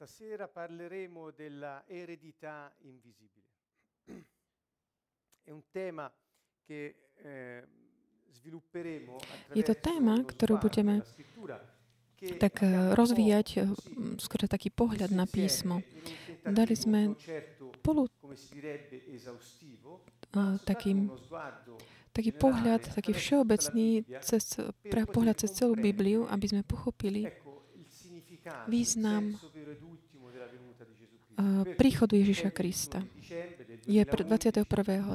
Stasera parleremo della eredità invisibile. È un tema che eh, Je to téma, ktorú budeme tak eh, rozvíjať, eh, skôr taký pohľad na písmo. Dali sme spolu uh, takým, taký pohľad, taký všeobecný cez, pohľad cez celú Bibliu, aby sme pochopili význam príchodu Ježiša Krista. Je 21.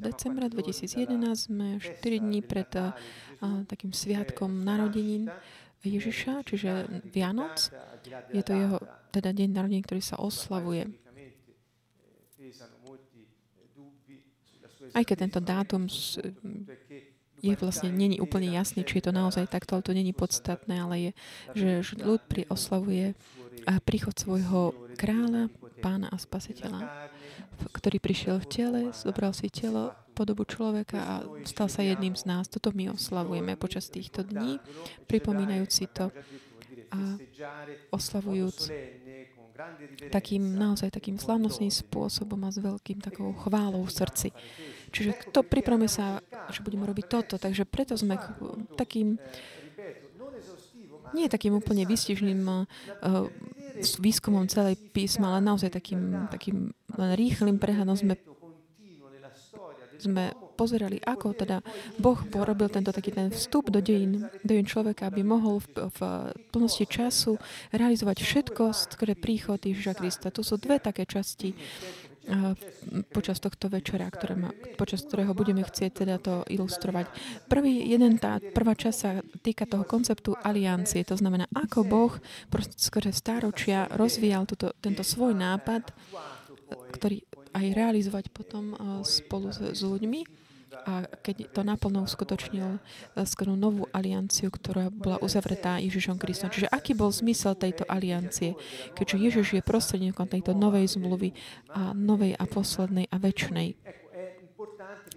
decembra 2011, sme 4 dní pred takým sviatkom narodenín Ježiša, čiže Vianoc. Je to jeho teda deň narodení, ktorý sa oslavuje. Aj keď tento dátum je vlastne není úplne jasný, či je to naozaj takto, ale to není podstatné, ale je, že, ľud pri oslavuje príchod svojho kráľa, pána a spasiteľa, ktorý prišiel v tele, zobral si telo, podobu človeka a stal sa jedným z nás. Toto my oslavujeme počas týchto dní, pripomínajúci to a oslavujúc takým naozaj takým slavnostným spôsobom a s veľkým takou chválou v srdci. Čiže to pripravme sa, že budeme robiť toto, takže preto sme takým nie takým úplne vystižným uh, výskumom celej písma, ale naozaj takým, takým len rýchlým prehľadom sme sme pozerali, ako teda Boh porobil tento taký ten vstup do dejín, dejín človeka, aby mohol v, v plnosti času realizovať všetko, skrze príchod Ježiša Krista. Tu sú dve také časti počas tohto večera, ktoré ma, počas ktorého budeme chcieť teda to ilustrovať. Prvý, jeden, tá prvá časť sa týka toho konceptu aliancie, to znamená, ako Boh skôr stáročia rozvíjal tuto, tento svoj nápad, ktorý aj realizovať potom spolu s, s ľuďmi a keď to naplno uskutočnil skoro novú alianciu, ktorá bola uzavretá Ježišom Kristom. Čiže aký bol zmysel tejto aliancie? Keďže Ježiš je prostredníkom tejto novej zmluvy a novej a poslednej a väčšnej.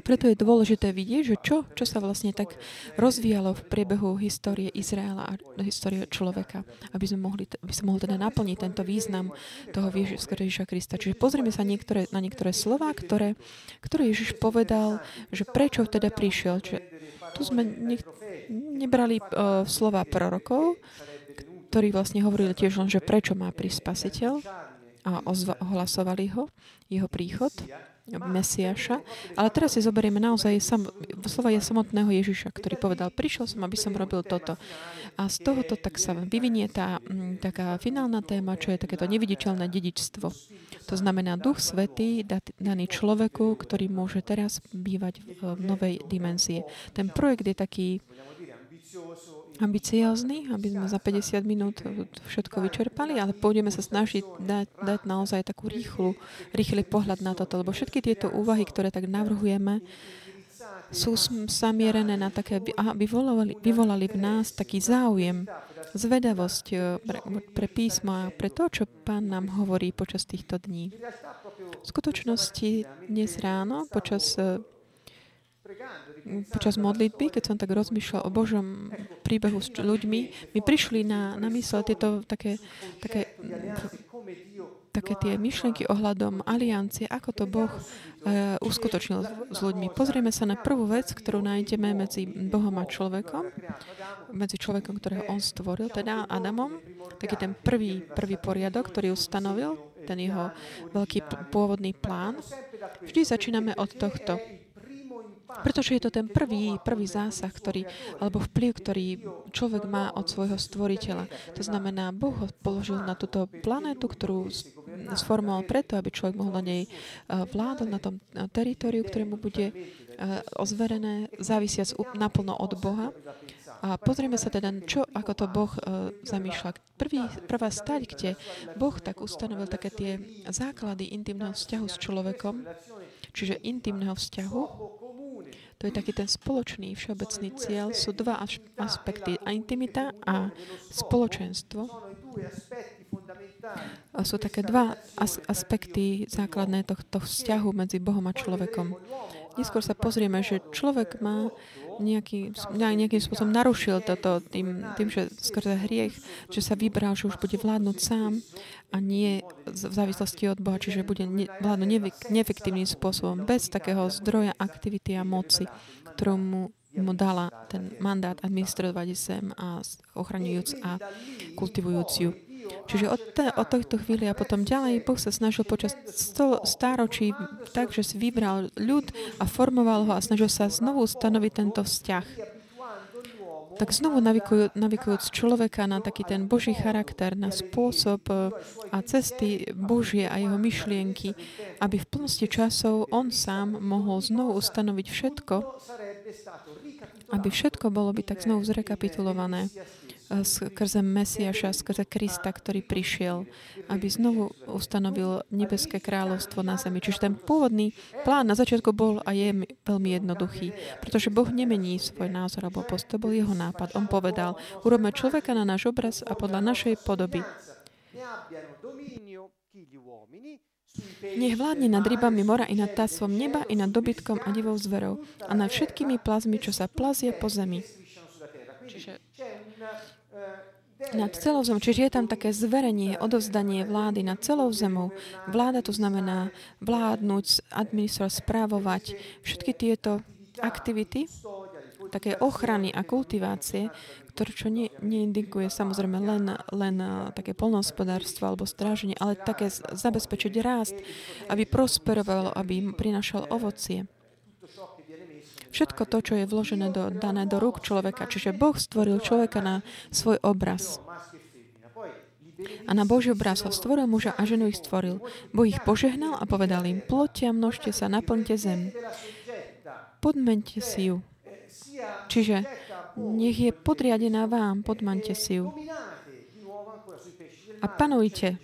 Preto je dôležité vidieť, že čo, čo sa vlastne tak rozvíjalo v priebehu histórie Izraela a histórie človeka, aby sme mohli, aby sa mohol teda naplniť tento význam toho Ježiša Krista. Čiže pozrieme sa niektoré, na niektoré slova, ktoré, ktoré Ježiš povedal, že prečo teda prišiel. Čiže tu sme ne, nebrali uh, slova prorokov, ktorí vlastne hovorili tiež len, že prečo má prísť spasiteľ a ohlasovali ho, jeho príchod. Mesiaša. Ale teraz si zoberieme naozaj sam, slova je samotného Ježiša, ktorý povedal, prišiel som, aby som robil toto. A z tohoto tak sa vyvinie tá mm, taká finálna téma, čo je takéto neviditeľné dedičstvo. To znamená Duch Svetý daný človeku, ktorý môže teraz bývať v novej dimenzie. Ten projekt je taký ambiciózny, aby sme za 50 minút všetko vyčerpali, ale pôjdeme sa snažiť dať, dať naozaj takú rýchlu, rýchly pohľad na toto, lebo všetky tieto úvahy, ktoré tak navrhujeme, sú samierené na také, aby vyvolali, vyvolali v nás taký záujem, zvedavosť eh, pre, pre písmo a pre to, čo Pán nám hovorí počas týchto dní. V skutočnosti dnes ráno, počas eh, počas modlitby, keď som tak rozmýšľal o Božom príbehu s ľuďmi, mi prišli na, na mysle tieto také, také, také tie myšlenky ohľadom aliancie, ako to Boh uh, uskutočnil s ľuďmi. Pozrieme sa na prvú vec, ktorú nájdeme medzi Bohom a človekom, medzi človekom, ktorého on stvoril, teda Adamom, taký ten prvý, prvý poriadok, ktorý ustanovil, ten jeho veľký pôvodný plán. Vždy začíname od tohto pretože je to ten prvý, prvý zásah, ktorý, alebo vplyv, ktorý človek má od svojho stvoriteľa. To znamená, Boh ho položil na túto planétu, ktorú sformoval preto, aby človek mohol na nej vládať, na tom teritoriu, ktoré mu bude ozverené, závisiac naplno od Boha. A pozrieme sa teda, čo, ako to Boh uh, zamýšľa. Prvý, prvá stať, kde Boh tak ustanovil také tie základy intimného vzťahu s človekom, čiže intimného vzťahu, to je taký ten spoločný všeobecný cieľ. Sú dva aspekty. A intimita a spoločenstvo. A sú také dva as- aspekty základné tohto vzťahu medzi Bohom a človekom. neskôr sa pozrieme, že človek má nejaký, nejakým spôsobom narušil toto tým, tým, že skrze hriech, že sa vybral, že už bude vládnuť sám a nie v závislosti od Boha, čiže bude vládnuť neefektívnym spôsobom, bez takého zdroja aktivity a moci, ktorú mu, dala ten mandát administrovať zem a ochraňujúc a kultivujúc ju. Čiže od, te, od tohto chvíli a potom ďalej Boh sa snažil počas sto, stáročí tak, že si vybral ľud a formoval ho a snažil sa znovu stanoviť tento vzťah. Tak znovu navikujú, navikujúc človeka na taký ten Boží charakter, na spôsob e, a cesty Božie a jeho myšlienky, aby v plnosti časov on sám mohol znovu ustanoviť všetko, aby všetko bolo by tak znovu zrekapitulované skrze Mesiaša, skrze Krista, ktorý prišiel, aby znovu ustanovil nebeské kráľovstvo na zemi. Čiže ten pôvodný plán na začiatku bol a je veľmi jednoduchý, pretože Boh nemení svoj názor alebo post. To bol jeho nápad. On povedal, urobme človeka na náš obraz a podľa našej podoby. Nech vládne nad rybami mora i nad táctvom neba i nad dobytkom a divou zverou a nad všetkými plazmi, čo sa plazia po zemi. Čiže nad celou zemou. Čiže je tam také zverenie, odovzdanie vlády nad celou zemou. Vláda to znamená vládnuť, administrovať, správovať všetky tieto aktivity, také ochrany a kultivácie, ktoré čo ne, neindikuje samozrejme len, len také polnohospodárstvo alebo stráženie, ale také zabezpečiť rást, aby prosperovalo, aby prinašal ovocie. Všetko to, čo je vložené do, dané do rúk človeka. Čiže Boh stvoril človeka na svoj obraz. A na Boží obraz ho stvoril muža a ženu ich stvoril. Boh ich požehnal a povedal im, ploďte a množte sa, naplňte zem. Podmente si ju. Čiže nech je podriadená vám, podmante si ju. A panujte,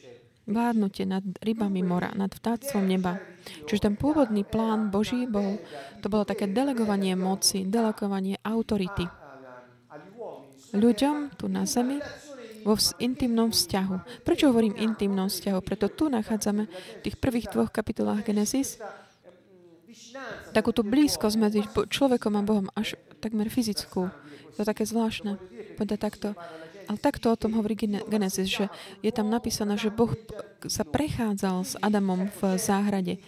vládnutie nad rybami mora, nad vtáctvom neba, Čiže ten pôvodný plán Boží bol, to bolo také delegovanie moci, delegovanie autority ľuďom tu na zemi vo intimnom vzťahu. Prečo hovorím intimnom vzťahu? Preto tu nachádzame v tých prvých dvoch kapitolách Genesis takúto blízkosť medzi človekom a Bohom, až takmer fyzickú. To je také zvláštne. Povedať takto. Ale takto o tom hovorí Genesis, že je tam napísané, že Boh sa prechádzal s Adamom v záhrade.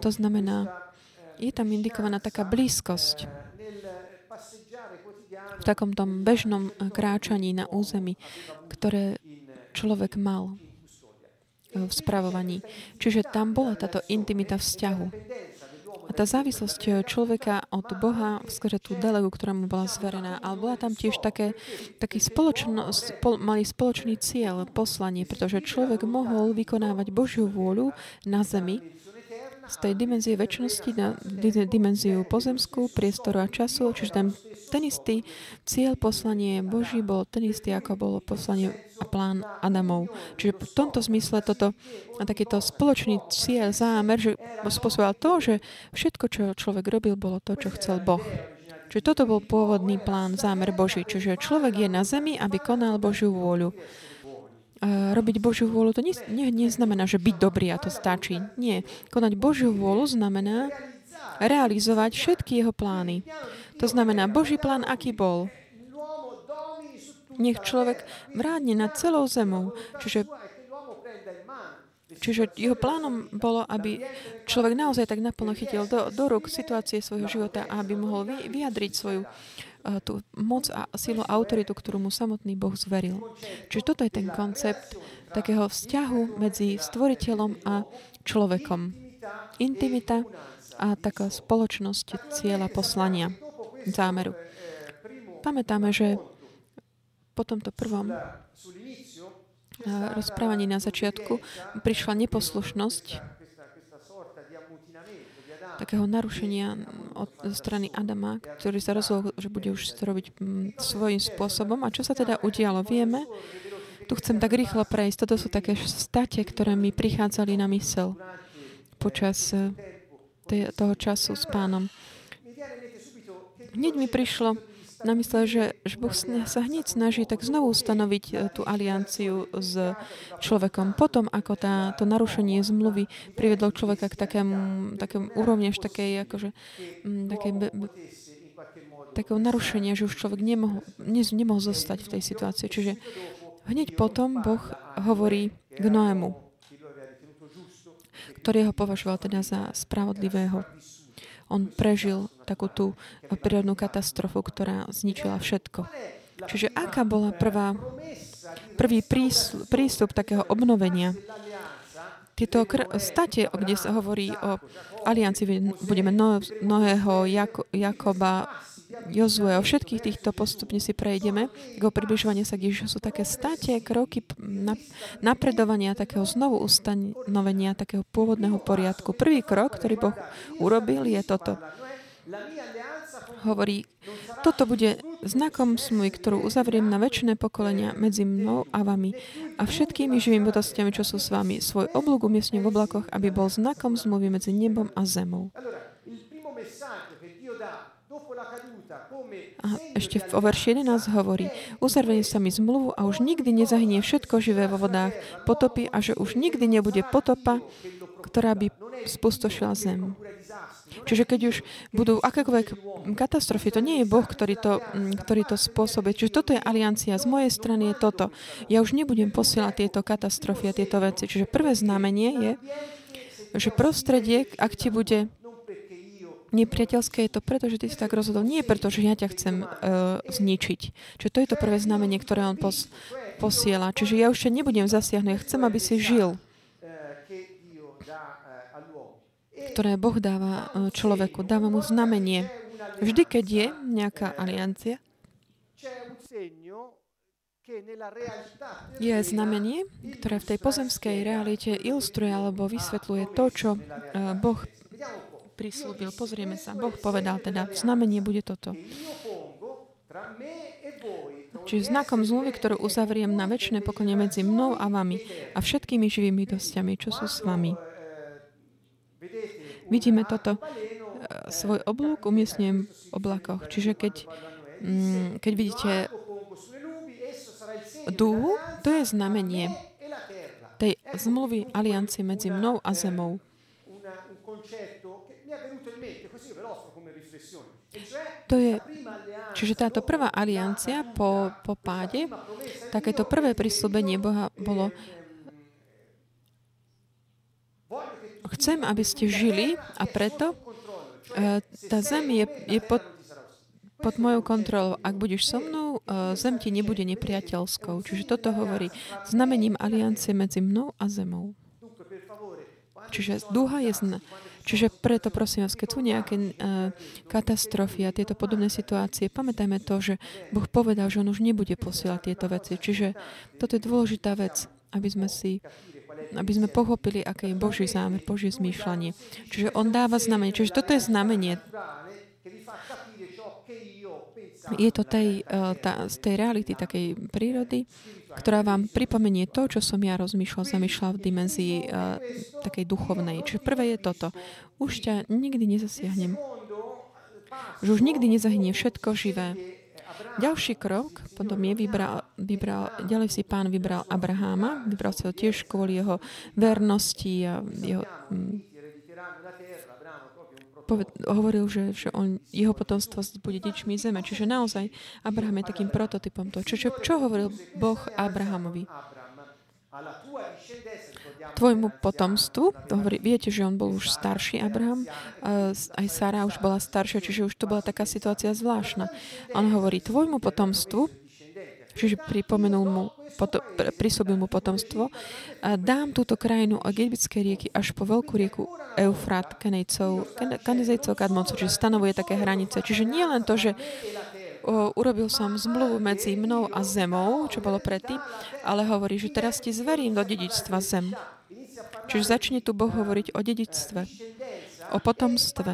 To znamená, je tam indikovaná taká blízkosť v takom tom bežnom kráčaní na území, ktoré človek mal v spravovaní. Čiže tam bola táto intimita vzťahu. A tá závislosť eh, človeka od Boha skrze tú delegu, ktorá mu bola zverená, ale bola tam tiež také, taký spoločno, spol, mali spoločný cieľ, poslanie, pretože človek mohol vykonávať Božiu vôľu na zemi, z tej dimenzie väčšnosti na dimenziu pozemskú, priestoru a času, čiže ten, ten istý cieľ poslanie Boží bol ten istý, ako bolo poslanie a plán Adamov. Čiže v tomto zmysle toto a takýto spoločný cieľ, zámer, že spôsoboval to, že všetko, čo človek robil, bolo to, čo chcel Boh. Čiže toto bol pôvodný plán, zámer Boží. Čiže človek je na zemi, aby konal Božiu vôľu robiť Božiu vôľu, to neznamená, že byť dobrý a to stačí. Nie. Konať Božiu vôľu znamená realizovať všetky jeho plány. To znamená, Boží plán, aký bol. Nech človek vrádne nad celou zemou. Čiže Čiže jeho plánom bolo, aby človek naozaj tak naplno chytil do, do rúk situácie svojho života a aby mohol vy, vyjadriť svoju tú moc a silu autoritu, ktorú mu samotný Boh zveril. Čiže toto je ten koncept takého vzťahu medzi stvoriteľom a človekom. Intimita a taká spoločnosť cieľa poslania, zámeru. Pamätáme, že po tomto prvom rozprávaní na začiatku prišla neposlušnosť takého narušenia od strany Adama, ktorý sa rozhodol, že bude už to robiť svojím spôsobom. A čo sa teda udialo? Vieme, tu chcem tak rýchlo prejsť. Toto sú také state, ktoré mi prichádzali na mysel počas eh, toho času s pánom. Hneď mi prišlo namyslel, že, že Boh sa hneď snaží tak znovu ustanoviť e, tú alianciu s človekom. Potom, ako tá, to narušenie zmluvy privedlo človeka k takému, takému úrovni, až takej, akože, m, také be, be, takého narušenia, že už človek nemohol, ne, nemohol zostať v tej situácii. Čiže hneď potom Boh hovorí k Noému, ktorý ho považoval teda za spravodlivého on prežil takú tú prírodnú katastrofu, ktorá zničila všetko. Čiže aká bola prvá, prvý prístup takého obnovenia? Tieto kr- state, kde sa hovorí o aliancii, budeme Noého, Jak- Jakoba, Jozue, o všetkých týchto postupne si prejdeme. Jeho približovanie sa k Ježišu sú také state, kroky napredovania, takého znovu ustanovenia, takého pôvodného poriadku. Prvý krok, ktorý Boh urobil, je toto. Hovorí, toto bude znakom smluvy, ktorú uzavriem na väčšie pokolenia medzi mnou a vami a všetkými živými bytostiami, čo sú s vami. Svoj oblúk umiestním v oblakoch, aby bol znakom zmluvy medzi nebom a zemou. A ešte v verši 11 hovorí, uzarvenie sa mi zmluvu a už nikdy nezahynie všetko živé vo vodách potopy a že už nikdy nebude potopa, ktorá by spustošila zem. Čiže keď už budú akékoľvek katastrofy, to nie je Boh, ktorý to, mm, ktorý to spôsobí. Čiže toto je aliancia. Z mojej strany je toto. Ja už nebudem posielať tieto katastrofy a tieto veci. Čiže prvé znamenie je, že prostredie, ak ti bude nepriateľské je to preto, že ty si tak rozhodol. Nie preto, že ja ťa chcem uh, zničiť. Čiže to je to prvé znamenie, ktoré on pos, posiela. Čiže ja už nebudem zasiahnuť. Ja chcem, aby si žil. Ktoré Boh dáva e, človeku. Dáva mu znamenie. Vždy, keď je nejaká aliancia, je znamenie, ktoré v tej pozemskej realite ilustruje alebo vysvetľuje to, čo e, Boh prislúbil. Pozrieme sa. Boh povedal teda, znamenie bude toto. Čiže znakom zmluvy, ktorú uzavriem na väčšie poklone medzi mnou a vami a všetkými živými bytostiami, čo sú s vami. Vidíme toto. Svoj oblúk umiestňujem v oblakoch. Čiže keď, mm, keď vidíte dúhu, to je znamenie tej zmluvy aliancie medzi mnou a zemou. To je, čiže táto prvá aliancia po, po páde, takéto prvé prislúbenie Boha bolo chcem, aby ste žili a preto uh, tá zem je, je pod, pod mojou kontrolou. Ak budeš so mnou, uh, zem ti nebude nepriateľskou. Čiže toto hovorí znamením aliancie medzi mnou a zemou. Čiže duha je zna, Čiže preto prosím vás, keď sú nejaké uh, katastrofy a tieto podobné situácie, pamätajme to, že Boh povedal, že On už nebude posielať tieto veci. Čiže toto je dôležitá vec, aby sme si aby sme pochopili, aké je Boží zámer, Božie zmýšľanie. Čiže On dáva znamenie. Čiže toto je znamenie. Je to tej, uh, tá, z tej reality, takej prírody, ktorá vám pripomenie to, čo som ja rozmýšľal, zamýšľal v dimenzii uh, takej duchovnej. Čiže prvé je toto. Už ťa nikdy nezasiahnem. Že už nikdy nezahynie všetko živé. Ďalší krok potom je vybral, vybral, ďalej si pán vybral Abraháma, vybral sa ho tiež kvôli jeho vernosti a jeho, hm, poved, hovoril, že, že on, jeho potomstvo bude deťmi zeme. Čiže naozaj Abraham je takým prototypom toho. Čo, čo, čo hovoril Boh Abrahamovi? Tvojmu potomstvu, to hovorí, viete, že on bol už starší Abraham, aj Sara už bola staršia, čiže už to bola taká situácia zvláštna. On hovorí, tvojmu potomstvu, čiže pripomenul mu, poto, prisúbil mu potomstvo, a dám túto krajinu od egyptskej rieky až po veľkú rieku Eufrat, Kenejcov, Kanezejcov, Kadmoncov, čiže stanovuje také hranice. Čiže nie len to, že o, urobil som zmluvu medzi mnou a zemou, čo bolo predtým, ale hovorí, že teraz ti zverím do dedičstva zem. Čiže začne tu Boh hovoriť o dedičstve, o potomstve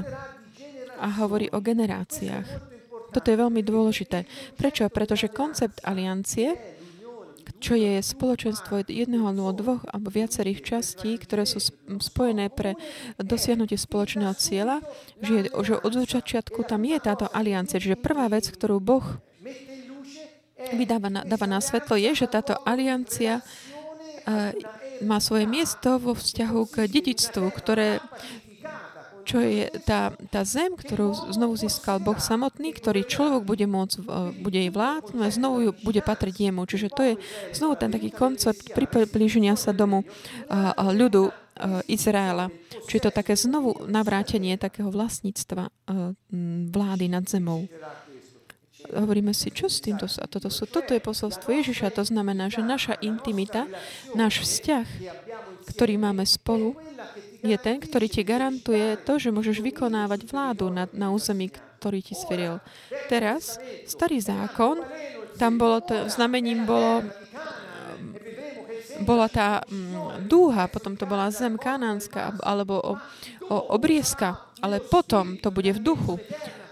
a hovorí o generáciách. Toto je veľmi dôležité. Prečo? Pretože koncept aliancie čo je spoločenstvo jedného alebo dvoch alebo viacerých častí, ktoré sú spojené pre dosiahnutie spoločného cieľa, že, že od začiatku tam je táto aliancia. Čiže prvá vec, ktorú Boh vydáva na, dáva na svetlo, je, že táto aliancia uh, má svoje miesto vo vzťahu k dedičstvu, ktoré čo je tá, tá zem, ktorú znovu získal Boh samotný, ktorý človek bude môcť, e, bude jej vládnuť a znovu ju bude patriť jemu. Čiže to je znovu ten taký koncept priblíženia sa domu ľudu e, Izraela. Čiže to také znovu navrátenie takého vlastníctva e, vlády nad zemou. Hovoríme si, čo s týmto a toto sú. Toto je posolstvo Ježiša. To znamená, že naša intimita, náš vzťah, ktorý máme spolu, je ten, ktorý ti garantuje to, že môžeš vykonávať vládu na, na území, ktorý ti sveril. Teraz, starý zákon, tam bolo to, znamením bolo bola tá mm, dúha, potom to bola zem kanánska alebo o, o, obriezka, ale potom to bude v duchu,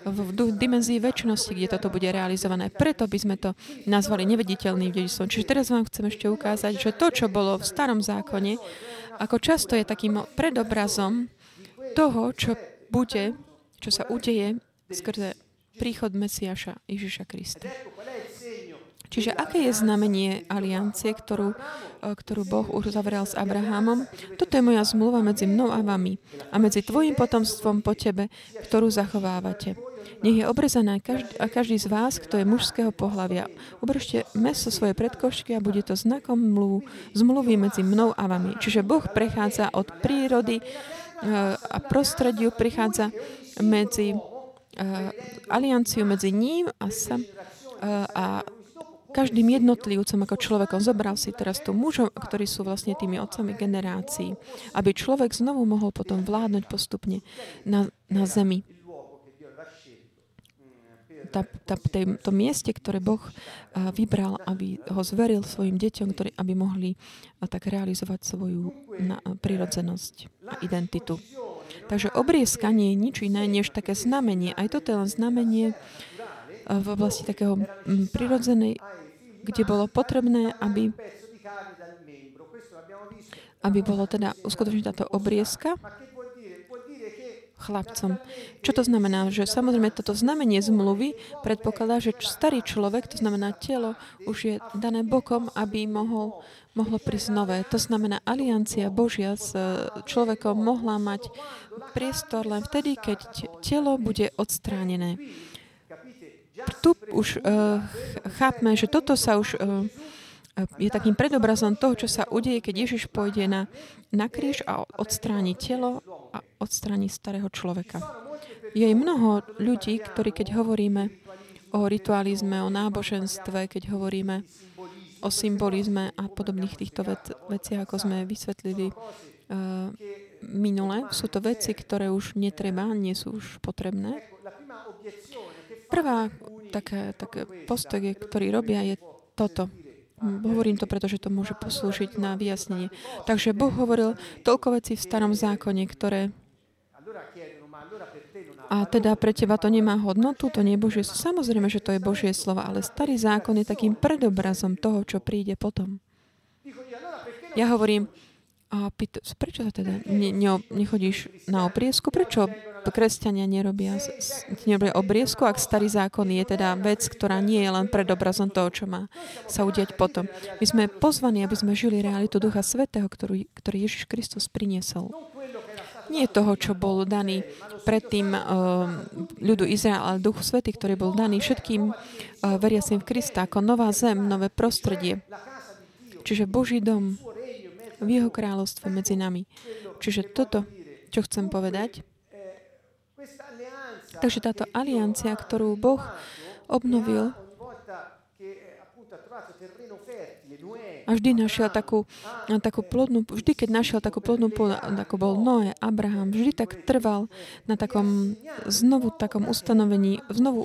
v, dimenzii väčšnosti, kde toto bude realizované. Preto by sme to nazvali nevediteľným dedičstvom. Čiže teraz vám chcem ešte ukázať, že to, čo bolo v starom zákone, ako často je takým predobrazom toho, čo bude, čo sa udeje skrze príchod Mesiaša Ježiša Krista. Čiže aké je znamenie aliancie, ktorú, e, ktorú Boh uzavrel s Abrahamom? Toto je moja zmluva medzi mnou a vami a medzi tvojim potomstvom po tebe, ktorú zachovávate. Nech je obrezaná každý, a každý z vás, kto je mužského pohľavia. Obržte meso svoje predkošky a bude to znakom mluv, zmluvy medzi mnou a vami. Čiže Boh prechádza od prírody e, a prostrediu, prichádza medzi e, alianciu medzi ním a, sa, a každým jednotlivcom ako človekom. Zobral si teraz tu mužov, ktorí sú vlastne tými otcami generácií, aby človek znovu mohol potom vládnuť postupne na, na zemi. Tá, tá, tej, to mieste, ktoré Boh a, vybral, aby ho zveril svojim deťom, ktorí, aby mohli a, tak realizovať svoju na, a, prirodzenosť a identitu. Takže obriezka nie je nič iné, než také znamenie. Aj toto je len znamenie v oblasti takého prirodzenej kde bolo potrebné, aby, aby bolo teda uskutočniť táto obriezka chlapcom. Čo to znamená? Že samozrejme toto znamenie zmluvy predpokladá, že starý človek, to znamená telo, už je dané bokom, aby mohol, mohlo prísť nové. To znamená, aliancia Božia s e, človekom mohla mať priestor len vtedy, keď telo bude odstránené tu už uh, chápme, že toto sa už uh, je takým predobrazom toho, čo sa udeje, keď Ježiš pôjde na, na kríž a odstráni telo a odstráni starého človeka. Je mnoho ľudí, ktorí keď hovoríme o ritualizme, o náboženstve, keď hovoríme o symbolizme a podobných týchto vec, veciach, ako sme vysvetlili uh, minule, sú to veci, ktoré už netreba, nie sú už potrebné. Prvá také, také postoj, ktorý robia, je toto. Hovorím to, pretože to môže poslúžiť na vyjasnenie. Takže Boh hovoril toľko vecí v starom zákone, ktoré a teda pre teba to nemá hodnotu, to nie je Božie slovo. Samozrejme, že to je Božie slovo, ale starý zákon je takým predobrazom toho, čo príde potom. Ja hovorím, a pýt, prečo sa teda ne, ne, nechodíš na opriesku? Prečo kresťania nerobia, nerobia obriezku, ak starý zákon je teda vec, ktorá nie je len predobrazom toho, čo má sa udiať potom. My sme pozvaní, aby sme žili realitu Ducha Svetého, ktorý, ktorý Ježiš Kristus priniesol. Nie toho, čo bol daný predtým uh, ľudu Izrael, ale Duch Svetý, ktorý bol daný všetkým uh, veriacim v Krista ako nová zem, nové prostredie. Čiže Boží dom v jeho kráľovstve medzi nami. Čiže toto, čo chcem povedať, Takže táto aliancia, ktorú Boh obnovil a vždy našiel takú, takú plodnú, vždy keď našiel takú plodnú pôdu, ako bol Noé, Abraham, vždy tak trval na takom znovu takom ustanovení, znovu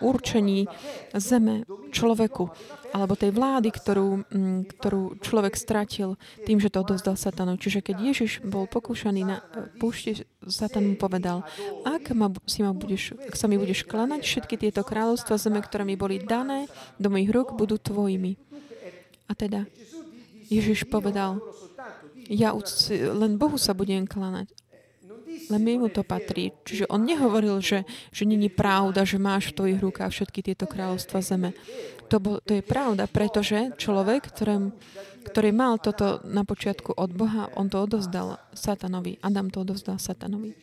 určení zeme človeku alebo tej vlády, ktorú, mm, ktorú človek stratil tým, že to odovzdal satanu. Čiže keď Ježiš bol pokúšaný na púšti, Satan mu povedal, ak, ma, si ma budeš, ak sa mi budeš klanať, všetky tieto kráľovstva zeme, ktoré mi boli dané do mojich rúk, budú tvojimi. A teda Ježiš povedal, ja len Bohu sa budem klanať. Len mu to patrí. Čiže on nehovoril, že, že není pravda, že máš v tvojich rukách všetky tieto kráľovstva zeme. To, bol, to je pravda, pretože človek, ktorým, ktorý mal toto na počiatku od Boha, on to odovzdal satanovi. Adam to odovzdal satanovi.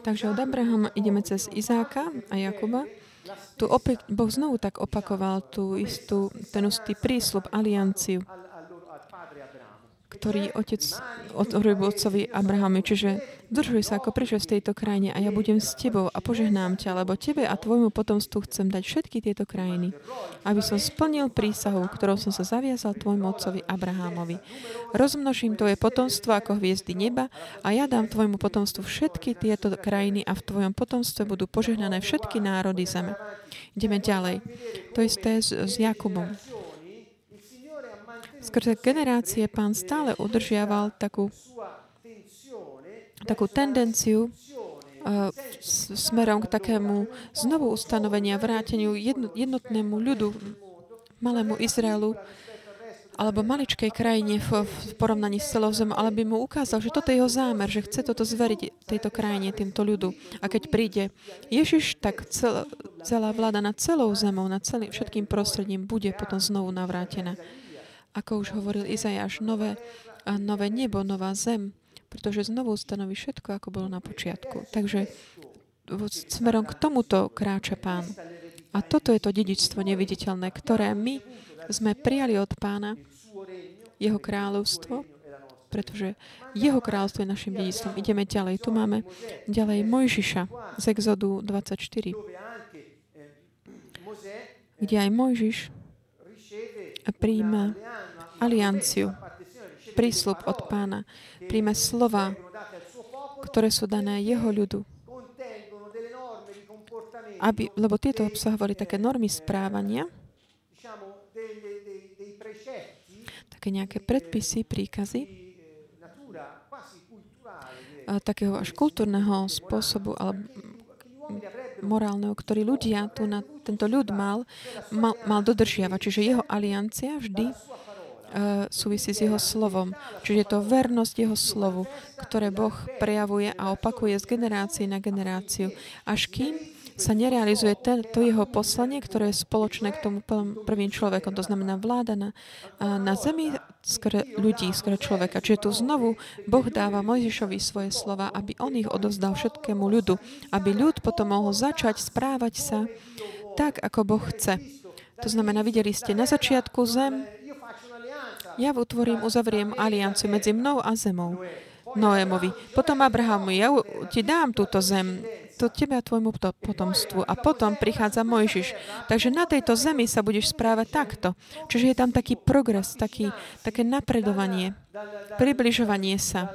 Takže od Abrahama ideme cez Izáka a Jakuba. Tu opäť Boh znovu tak opakoval tú istú, ten istý prísľub, alianciu ktorý otec otvoril otcovi Abrahamovi. Čiže držuj sa, ako prišiel z tejto krajine a ja budem s tebou a požehnám ťa, lebo tebe a tvojmu potomstvu chcem dať všetky tieto krajiny, aby som splnil prísahu, ktorou som sa zaviazal tvojmu otcovi Abrahamovi. Rozmnožím tvoje potomstvo ako hviezdy neba a ja dám tvojmu potomstvu všetky tieto krajiny a v tvojom potomstve budú požehnané všetky národy zeme. Ideme ďalej. To isté s, s Jakubom. Skrze generácie pán stále udržiaval takú, takú tendenciu uh, smerom k takému znovu ustanovenia, vráteniu jednotnému ľudu, malému Izraelu, alebo maličkej krajine v, v porovnaní s celou zemou, ale by mu ukázal, že toto je jeho zámer, že chce toto zveriť tejto krajine, týmto ľudu. A keď príde Ježiš, tak cel, celá vláda nad celou zemou, nad celým všetkým prostredím bude potom znovu navrátená. Ako už hovoril Izajáš, nové, nové nebo, nová zem, pretože znovu stanoví všetko, ako bolo na počiatku. Takže smerom k tomuto kráča Pán. A toto je to dedičstvo neviditeľné, ktoré my sme prijali od Pána, Jeho kráľovstvo, pretože Jeho kráľovstvo je našim dedičstvom. Ideme ďalej. Tu máme ďalej Mojžiša z Exodu 24, kde aj Mojžiš príjma alianciu, prísľub od pána, príjme slova, ktoré sú dané jeho ľudu. Aby, lebo tieto obsahovali také normy správania, také nejaké predpisy, príkazy, takého až kultúrneho spôsobu, alebo morálneho, ktorý ľudia tu na tento ľud mal, mal, mal dodržiavať. Čiže jeho aliancia vždy uh, súvisí s jeho slovom. Čiže je to vernosť jeho slovu, ktoré Boh prejavuje a opakuje z generácie na generáciu. Až kým sa nerealizuje ten, to jeho poslanie, ktoré je spoločné k tomu prvým človekom, to znamená vláda na, na zemi skôr ľudí, skôr človeka. Čiže tu znovu Boh dáva Mojžišovi svoje slova, aby on ich odovzdal všetkému ľudu, aby ľud potom mohol začať správať sa tak, ako Boh chce. To znamená, videli ste na začiatku zem, ja utvorím, uzavriem alianciu medzi mnou a zemou. Noémovi. Potom Abrahamu, ja ti dám túto zem, to tebe a tvojmu potomstvu. A potom prichádza Mojžiš. Takže na tejto zemi sa budeš správať takto. Čiže je tam taký progres, taký, také napredovanie, približovanie sa.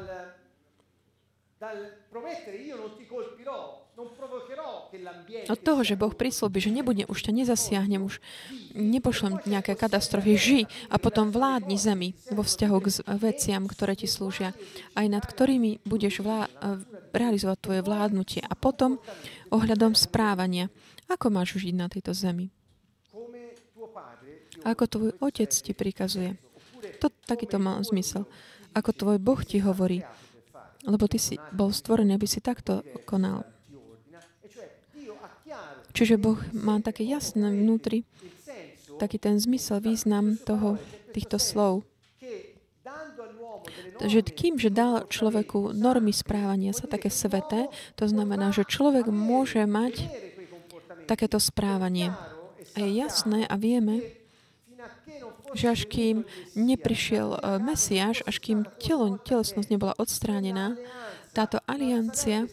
Od toho, že Boh prislúbi, že nebude, už ťa nezasiahnem, už nepošlem nejaké katastrofy, ži a potom vládni zemi vo vzťahu k veciam, ktoré ti slúžia, aj nad ktorými budeš vlá- realizovať tvoje vládnutie. A potom ohľadom správania. Ako máš žiť na tejto zemi? Ako tvoj otec ti prikazuje. To, takýto má zmysel. Ako tvoj Boh ti hovorí. Lebo ty si bol stvorený, aby si takto konal. Čiže Boh má také jasné vnútri, taký ten zmysel, význam toho, týchto slov. Že kým, že dal človeku normy správania sa také sveté, to znamená, že človek môže mať takéto správanie. A je jasné a vieme, že až kým neprišiel e, Mesiáš, až kým telo, telesnosť nebola odstránená, táto aliancia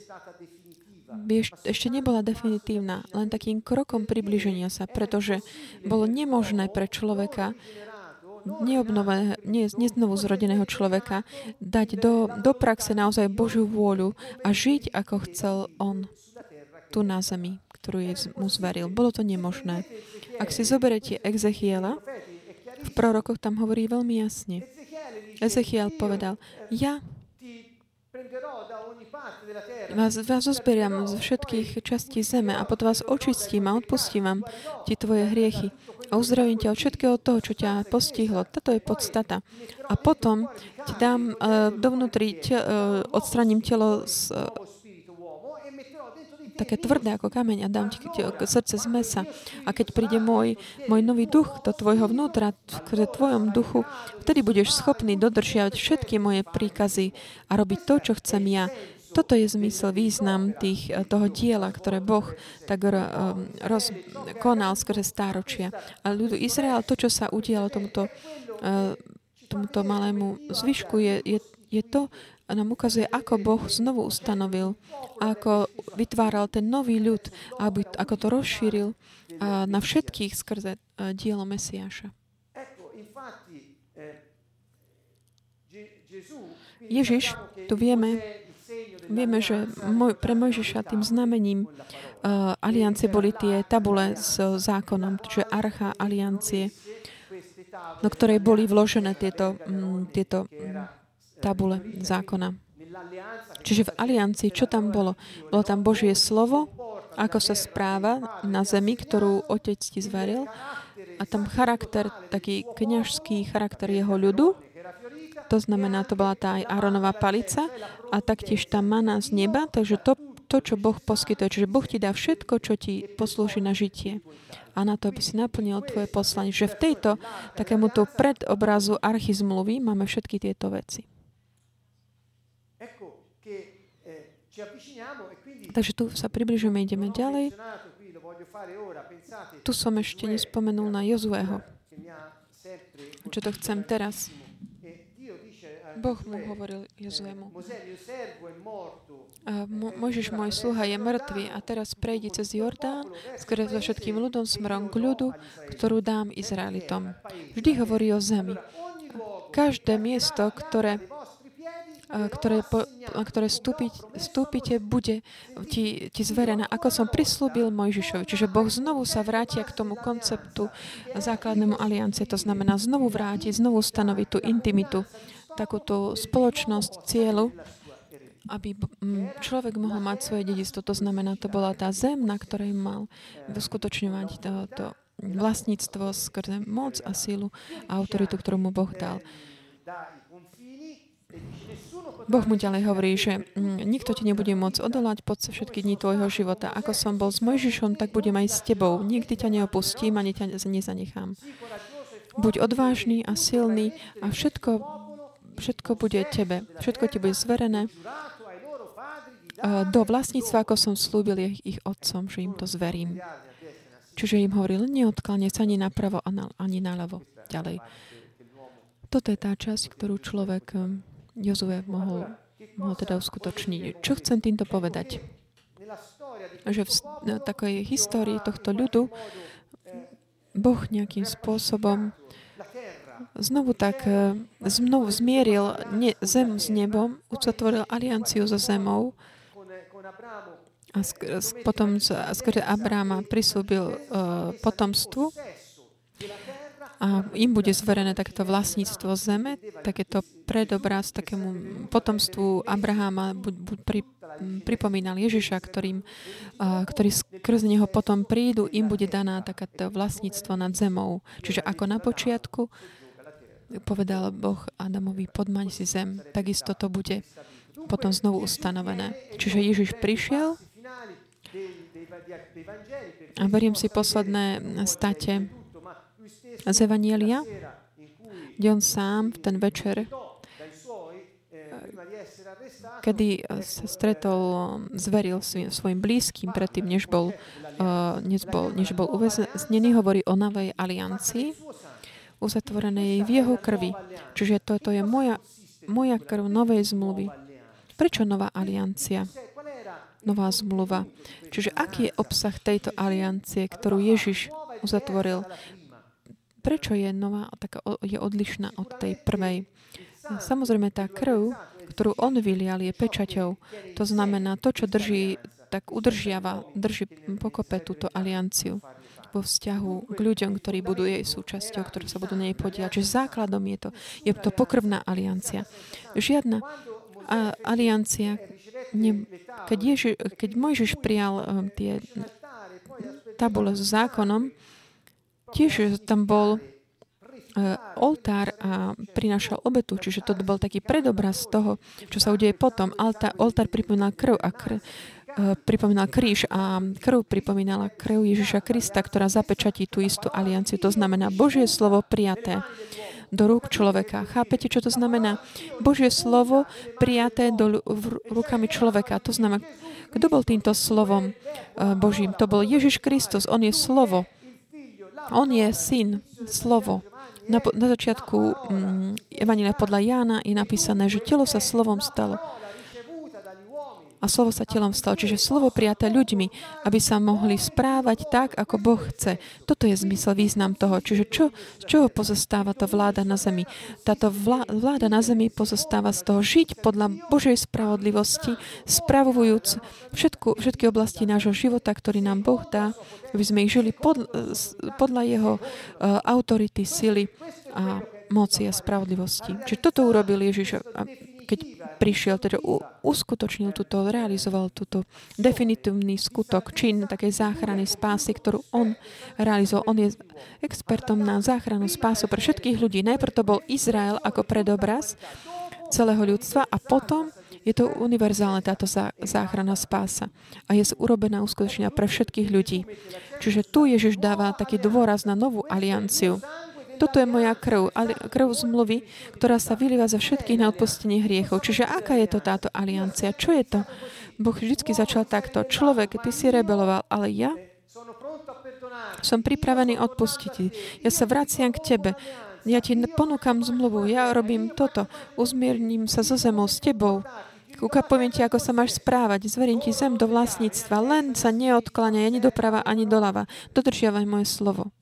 ešte nebola definitívna, len takým krokom približenia sa, pretože bolo nemožné pre človeka neobnovené, nie, neznovu zrodeného človeka dať do, do praxe naozaj Božiu vôľu a žiť, ako chcel on tu na zemi, ktorú je mu zveril. Bolo to nemožné. Ak si zoberete Ezechiela, v prorokoch tam hovorí veľmi jasne. Ezechiel povedal, ja Vás, vás zozberiem z všetkých častí zeme a potom vás očistím a odpustím vám ti tvoje hriechy. A uzdravím ťa od všetkého toho, čo ťa postihlo. Toto je podstata. A potom ti dám uh, dovnútri, te, uh, odstraním telo z, uh, také tvrdé ako kameň a dám ti srdce z mesa. A keď príde môj, môj nový duch do tvojho vnútra, v tvojom duchu, vtedy budeš schopný dodržiavať všetky moje príkazy a robiť to, čo chcem ja. Toto je zmysel, význam tých, eh, toho diela, ktoré Boh tak rozkonal skrze stáročia. A ľudu Izrael, to, čo sa udialo tomuto, eh, tomuto malému zvyšku, je, je, je to, nám ukazuje, ako Boh znovu ustanovil, ako vytváral ten nový ľud, aby, ako to rozšíril na všetkých skrze dielo Mesiáša. Ježiš, tu vieme, vieme, že moj, pre Mojžiša tým znamením uh, aliancie boli tie tabule s zákonom, čiže archa aliancie, do ktorej boli vložené tieto, um, tieto um, tabule zákona. Čiže v aliancii, čo tam bolo? Bolo tam Božie slovo, ako sa správa na zemi, ktorú otec ti zveril. A tam charakter, taký kniažský charakter jeho ľudu. To znamená, to bola tá aj Áronová palica a taktiež tá mana z neba, takže to, to, čo Boh poskytuje. Čiže Boh ti dá všetko, čo ti poslúži na žitie. A na to, aby si naplnil tvoje poslanie. Že v tejto takémuto predobrazu archizmluvy máme všetky tieto veci. Takže tu sa približujeme, ideme ďalej. Tu som ešte nespomenul na Jozueho. Čo to chcem teraz? Boh mu hovoril Jozuemu. Mo- Mojžiš, môj sluha, je mŕtvý a teraz prejdi cez Jordán, skôr so všetkým ľudom smerom k ľudu, ktorú dám Izraelitom. Vždy hovorí o zemi. Každé miesto, ktoré ktoré, po, ktoré stúpiť, stúpite, bude ti, ti zverená, ako som prislúbil Mojžišovi. Čiže Boh znovu sa vrátia k tomu konceptu základnému aliancie. To znamená znovu vrátiť, znovu stanoviť tú intimitu, takúto spoločnosť, cieľu, aby človek mohol mať svoje dedistvo. To znamená, to bola tá zem, na ktorej mal uskutočňovať to, vlastníctvo skrze moc a sílu a autoritu, ktorú mu Boh dal. Boh mu ďalej hovorí, že nikto ti nebude môcť odolať pod všetky dní tvojho života. Ako som bol s Mojžišom, tak budem aj s tebou. Nikdy ťa neopustím, ani ťa nezanechám. Buď odvážny a silný a všetko, všetko bude tebe. Všetko ti bude zverené do vlastníctva, ako som slúbil ich, ich otcom, že im to zverím. Čiže im hovoril, neodkláne sa ani napravo, ani naľavo. Ďalej. Toto je tá časť, ktorú človek Jozue mohol, mohol teda uskutočniť. Čo chcem týmto povedať? Že v takej histórii tohto ľudu Boh nejakým spôsobom znovu tak e, znovu zmieril ne, zem s nebom, uzatvoril alianciu so zemou a sk- potom skrze Abráma prislúbil uh, potomstvu a im bude zverené takéto vlastníctvo zeme, takéto predobraz takému potomstvu Abraháma pri, pripomínal Ježiša, ktorým, ktorý skrz neho potom prídu, im bude daná takéto vlastníctvo nad zemou. Čiže ako na počiatku povedal Boh Adamovi, podmaň si zem, takisto to bude potom znovu ustanovené. Čiže Ježiš prišiel a beriem si posledné state z Evanielia, kde on sám v ten večer, kedy sa stretol, zveril svojim blízkym predtým, než bol, než bol, než bol uväznený, hovorí o novej aliancii, uzatvorenej v jeho krvi. Čiže toto je moja, moja krv novej zmluvy. Prečo nová aliancia? Nová zmluva. Čiže aký je obsah tejto aliancie, ktorú Ježiš uzatvoril? Prečo je nová, taká, je odlišná od tej prvej? Samozrejme, tá krv, ktorú on vylial, je pečaťou. To znamená, to, čo drží, tak udržiava, drží pokope túto alianciu vo vzťahu k ľuďom, ktorí budú jej súčasťou, ktorí sa budú nej podielať. Čiže základom je to, je to pokrvná aliancia. Žiadna, a aliancia, ne, keď, Ježi, keď Mojžiš prijal um, tie tabule s zákonom, tiež tam bol uh, oltár a prinášal obetu, čiže to bol taký predobraz toho, čo sa udeje potom. Alta, oltár pripomínal krv a krv, pripomínal kríž a krv pripomínala krv Ježiša Krista, ktorá zapečatí tú istú alianciu. To znamená Božie slovo prijaté do rúk človeka. Chápete, čo to znamená? Božie slovo prijaté do rukami človeka. To znamená, kto bol týmto slovom uh, Božím? To bol Ježiš Kristus. On je slovo. On je syn, slovo. Na, na začiatku um, Evangelia podľa Jána je napísané, že telo sa slovom stalo a slovo sa telom stalo. Čiže slovo prijaté ľuďmi, aby sa mohli správať tak, ako Boh chce. Toto je zmysel, význam toho. Čiže čo, z čoho pozostáva tá vláda na zemi? Táto vláda na zemi pozostáva z toho žiť podľa Božej spravodlivosti, spravujúc všetku, všetky oblasti nášho života, ktorý nám Boh dá, aby sme ich žili pod, podľa Jeho uh, autority, sily a moci a spravodlivosti. Čiže toto urobil Ježiš, keď prišiel, teda uskutočnil túto, realizoval túto definitívny skutok, čin takej záchrany spásy, ktorú on realizoval. On je expertom na záchranu spásu pre všetkých ľudí. Najprv to bol Izrael ako predobraz celého ľudstva a potom je to univerzálne táto záchrana spása a je urobená uskutočnenia pre všetkých ľudí. Čiže tu Ježiš dáva taký dôraz na novú alianciu toto je moja krv, krv zmluvy, ktorá sa vylieva za všetkých na odpustenie hriechov. Čiže aká je to táto aliancia? Čo je to? Boh vždy začal takto. Človek, ty si rebeloval, ale ja som pripravený odpustiť. Ja sa vraciam k tebe. Ja ti ponúkam zmluvu. Ja robím toto. Uzmierním sa so zemou s tebou. Kúka, poviem ti, ako sa máš správať. Zverím ti zem do vlastníctva. Len sa neodkláňaj ani doprava, ani doľava. Dodržiavaj moje slovo.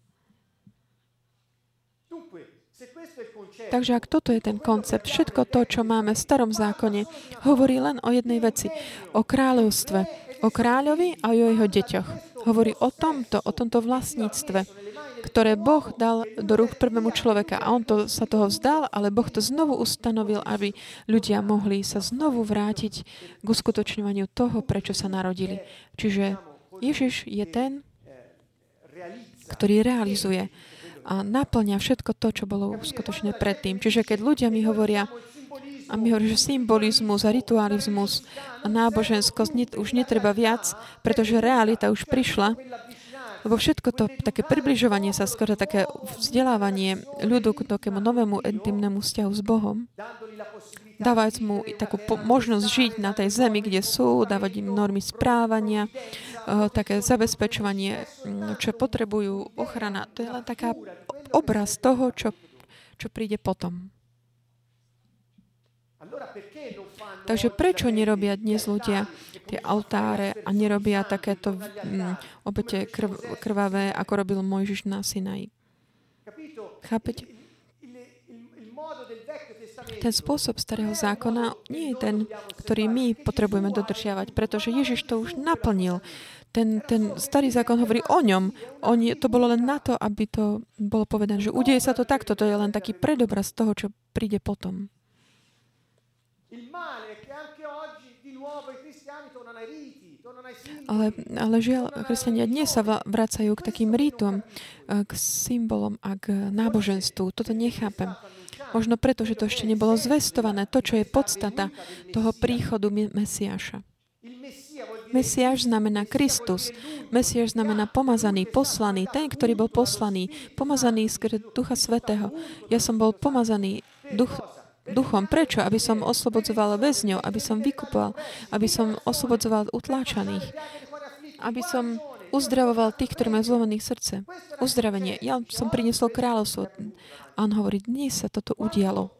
Takže ak toto je ten koncept, všetko to, čo máme v starom zákone, hovorí len o jednej veci. O kráľovstve. O kráľovi a o jeho deťoch. Hovorí o tomto, o tomto vlastníctve, ktoré Boh dal do rúk prvému človeka. A on to, sa toho vzdal, ale Boh to znovu ustanovil, aby ľudia mohli sa znovu vrátiť k uskutočňovaniu toho, prečo sa narodili. Čiže Ježiš je ten, ktorý realizuje a naplňa všetko to, čo bolo skutočne predtým. Čiže keď ľudia mi hovoria, a my hovoríme, že symbolizmus a ritualizmus a náboženskosť už netreba viac, pretože realita už prišla, lebo všetko to, také približovanie sa, skoro také vzdelávanie ľudu k takému novému intimnému vzťahu s Bohom, dávať mu takú možnosť žiť na tej zemi, kde sú, dávať im normy správania, uh, také zabezpečovanie, mm, čo potrebujú, ochrana. To je len taká obraz toho, čo, čo príde potom. Takže prečo nerobia dnes ľudia tie altáre a nerobia takéto um, obete krv, krvavé, ako robil Mojžiš na Sinaji? Chápete? Ten spôsob starého zákona nie je ten, ktorý my potrebujeme dodržiavať, pretože Ježiš to už naplnil. Ten, ten starý zákon hovorí o ňom. On to bolo len na to, aby to bolo povedané, že udeje sa to takto. To je len taký predobraz toho, čo príde potom. Ale, ale žiaľ, kresťania dnes sa vracajú k takým rítom, eh, k symbolom a k náboženstvu. Toto nechápem. Možno preto, že to ešte nebolo zvestované, to, čo je podstata toho príchodu Mesiáša. Mesiáš znamená Kristus. Mesiáš znamená pomazaný, poslaný, ten, ktorý bol poslaný, pomazaný z Ducha Svetého. Ja som bol pomazaný duch, duchom. Prečo? Aby som oslobodzoval väzňov, aby som vykupoval, aby som oslobodzoval utláčaných, aby som uzdravoval tých, ktorí majú zlomené srdce. Uzdravenie. Ja som priniesol kráľovstvo. A on hovorí, dnes sa toto udialo.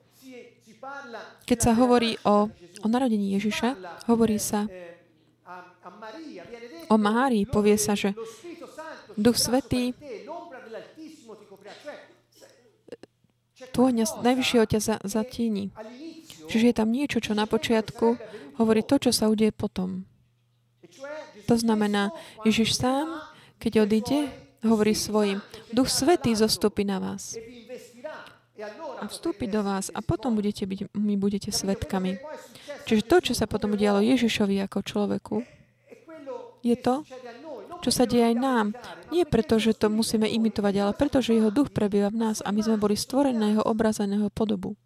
Keď sa hovorí o, o narodení Ježiša, hovorí sa o Márii, povie sa, že Duch Svetý tôňa Najvyššieho ťa zatíni. Čiže je tam niečo, čo na počiatku hovorí to, čo sa udeje potom. To znamená, Ježiš sám, keď odíde, hovorí svojim, Duch Svetý zostupí na vás a vstúpi do vás a potom budete byť, my budete svetkami. Čiže to, čo sa potom udialo Ježišovi ako človeku, je to, čo sa deje aj nám. Nie preto, že to musíme imitovať, ale preto, že jeho duch prebýva v nás a my sme boli stvorení na jeho obrazeného podobu.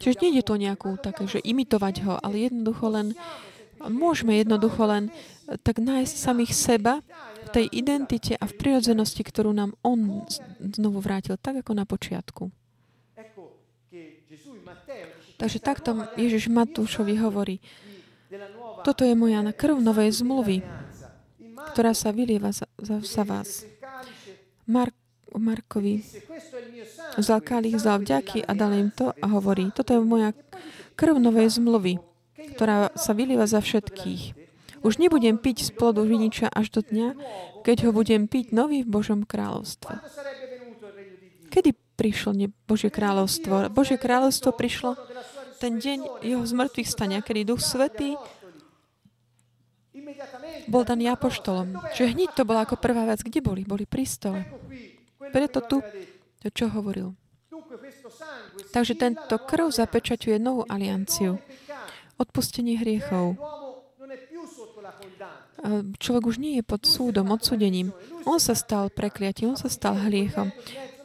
Čiže nie je to nejakú také, že imitovať ho, ale jednoducho len môžeme jednoducho len tak nájsť samých seba v tej identite a v prirodzenosti, ktorú nám on znovu vrátil, tak ako na počiatku. Takže takto Ježiš Matúšovi hovorí, toto je moja krv novej zmluvy, ktorá sa vylieva za, za, za vás. Mark, Markovi vzal kalich, vzal vďaky a dal im to a hovorí, toto je moja krv novej zmluvy, ktorá sa vylieva za všetkých. Už nebudem piť z plodu viniča až do dňa, keď ho budem piť nový v Božom kráľovstve. Kedy prišlo Božie kráľovstvo? Božie kráľovstvo prišlo ten deň jeho zmrtvých stania, kedy Duch Svetý bol daný apoštolom. Čiže hneď to bola ako prvá vec. Kde boli? Boli pri stole. Preto tu, čo hovoril. Takže tento krv zapečaťuje novú alianciu. Odpustenie hriechov. Človek už nie je pod súdom, odsudením. On sa stal prekliatím, on sa stal hriechom.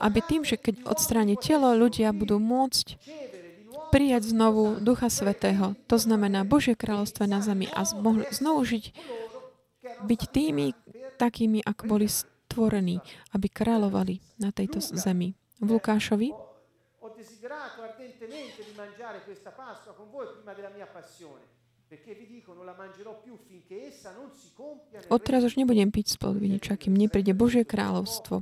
Aby tým, že keď odstráni telo, ľudia budú môcť prijať znovu Ducha Svetého. To znamená Božie kráľovstvo na zemi a mohli znovu žiť, byť tými takými, ako boli stvorení, aby kráľovali na tejto zemi. V Lukášovi Odteraz už nebudem piť spolu viniča, kým nepríde Božie kráľovstvo.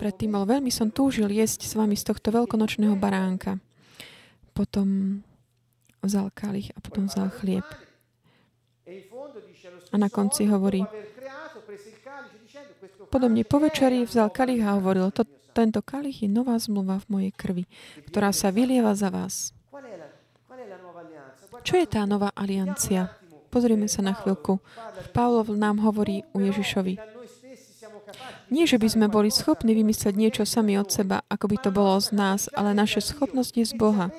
Predtým, ale veľmi som túžil jesť s vami z tohto veľkonočného baránka. Potom vzal kalich a potom vzal chlieb. A na konci hovorí, podobne po večeri vzal kalich a hovoril, to, tento kalich je nová zmluva v mojej krvi, ktorá sa vylieva za vás. Čo je tá nová aliancia? Pozrieme sa na chvíľku. Pavlov nám hovorí u Ježišovi. Nie, že by sme boli schopní vymyslieť niečo sami od seba, ako by to bolo z nás, ale naše schopnosť je z Boha.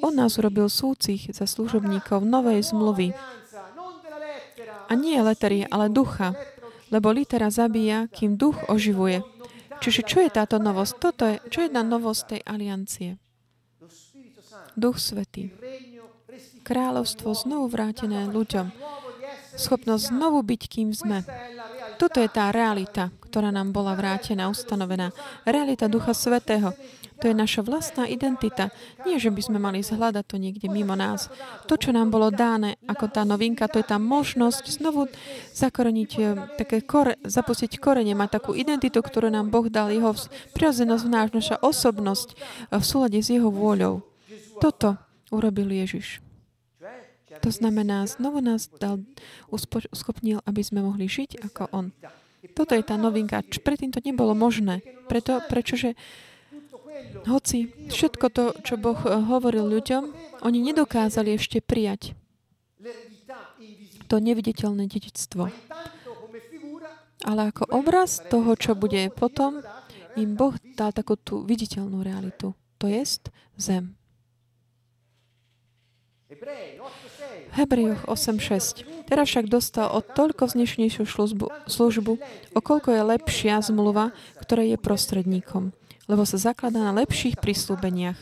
On nás urobil súcich za služobníkov novej zmluvy. A nie letery, ale ducha. Lebo litera zabíja, kým duch oživuje. Čiže čo je táto novosť? Toto je, čo je tá novosť tej aliancie? Duch Svetý. Kráľovstvo znovu vrátené ľuďom. Schopnosť znovu byť, kým sme. Toto je tá realita, ktorá nám bola vrátená, ustanovená. Realita Ducha Svetého. To je naša vlastná identita. Nie, že by sme mali zhľadať to niekde mimo nás. To, čo nám bolo dáne ako tá novinka, to je tá možnosť znovu zakoreniť eh, také kore, zapustiť korene, mať takú identitu, ktorú nám Boh dal, jeho prirodzenosť v náš, naša osobnosť eh, v súlade s jeho vôľou. Toto urobil Ježiš. To znamená, znovu nás dal, uschopnil, aby sme mohli žiť ako On. Toto je tá novinka. Predtým to nebolo možné. Preto, prečože hoci všetko to, čo Boh eh, hovoril ľuďom, oni nedokázali ešte prijať to neviditeľné dedičstvo. Ale ako obraz toho, čo bude potom, im Boh dal takú tú viditeľnú realitu. To jest zem. Hebrejov 8.6. Teraz však dostal od toľko vznešenejšiu službu, službu, o je lepšia zmluva, ktorá je prostredníkom, lebo sa zakladá na lepších prislúbeniach.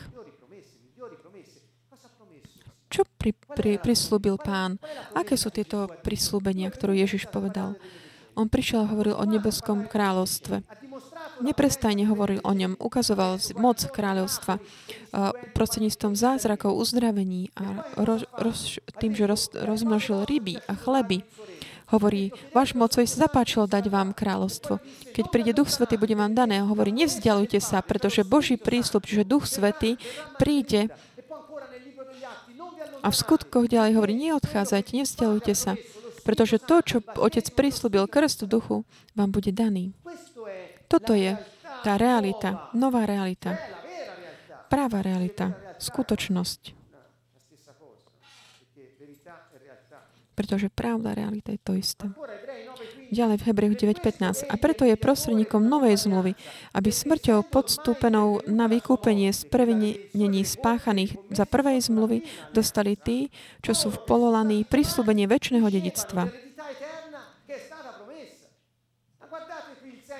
Čo pri, pri, prislúbil pán? Aké sú tieto prislúbenia, ktoré Ježiš povedal? On prišiel a hovoril o nebeskom kráľovstve. Neprestajne hovoril o ňom, ukazoval moc kráľovstva prostredníctvom zázrakov, uzdravení a roz, roz, tým, že roz, rozmnožil ryby a chleby. Hovorí, váš mocoj sa zapáčilo dať vám kráľovstvo. Keď príde Duch Svetý, bude vám dané. Hovorí, nevzdialujte sa, pretože Boží prísľub, že Duch Svetý príde a v skutkoch ďalej hovorí, neodchádzajte, nevzdialujte sa, pretože to, čo Otec prísľubil krstu duchu, vám bude daný. Toto je tá realita, nová realita, práva realita, skutočnosť. Pretože pravda, realita je to isté. Ďalej v Hebreju 9.15. A preto je prostredníkom novej zmluvy, aby smrťou podstúpenou na vykúpenie z previnení spáchaných za prvej zmluvy dostali tí, čo sú v pololaní prislúbenie väčšného dedictva.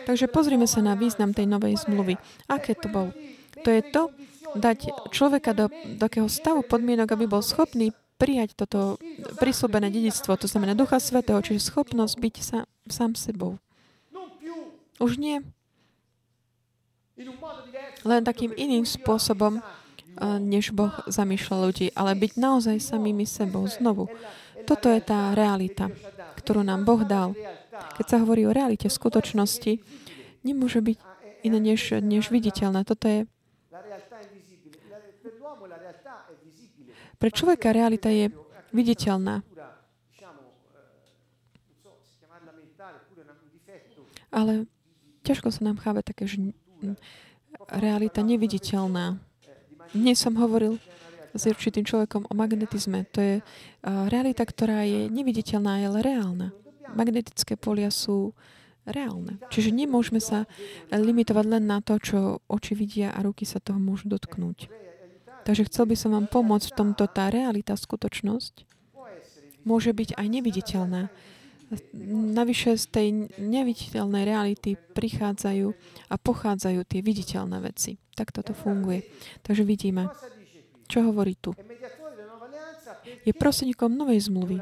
Takže pozrime sa na význam tej novej zmluvy. Aké to bol? To je to, dať človeka do takého stavu podmienok, aby bol schopný prijať toto prislúbené dedictvo, to znamená Ducha Svetého, čiže schopnosť byť sa, sám sebou. Už nie len takým iným spôsobom, než Boh zamýšľa ľudí, ale byť naozaj samými sebou znovu. Toto je tá realita, ktorú nám Boh dal. Keď sa hovorí o realite skutočnosti, nemôže byť iné než, než viditeľné. Toto je Pre človeka realita je viditeľná. Ale ťažko sa nám cháve také, že realita neviditeľná. Dnes som hovoril s určitým človekom o magnetizme. To je realita, ktorá je neviditeľná, ale reálna. Magnetické polia sú reálne. Čiže nemôžeme sa limitovať len na to, čo oči vidia a ruky sa toho môžu dotknúť. Takže chcel by som vám pomôcť v tomto. Tá realita, skutočnosť môže byť aj neviditeľná. Navyše z tej neviditeľnej reality prichádzajú a pochádzajú tie viditeľné veci. Tak toto funguje. Takže vidíme, čo hovorí tu. Je prostredníkom novej zmluvy,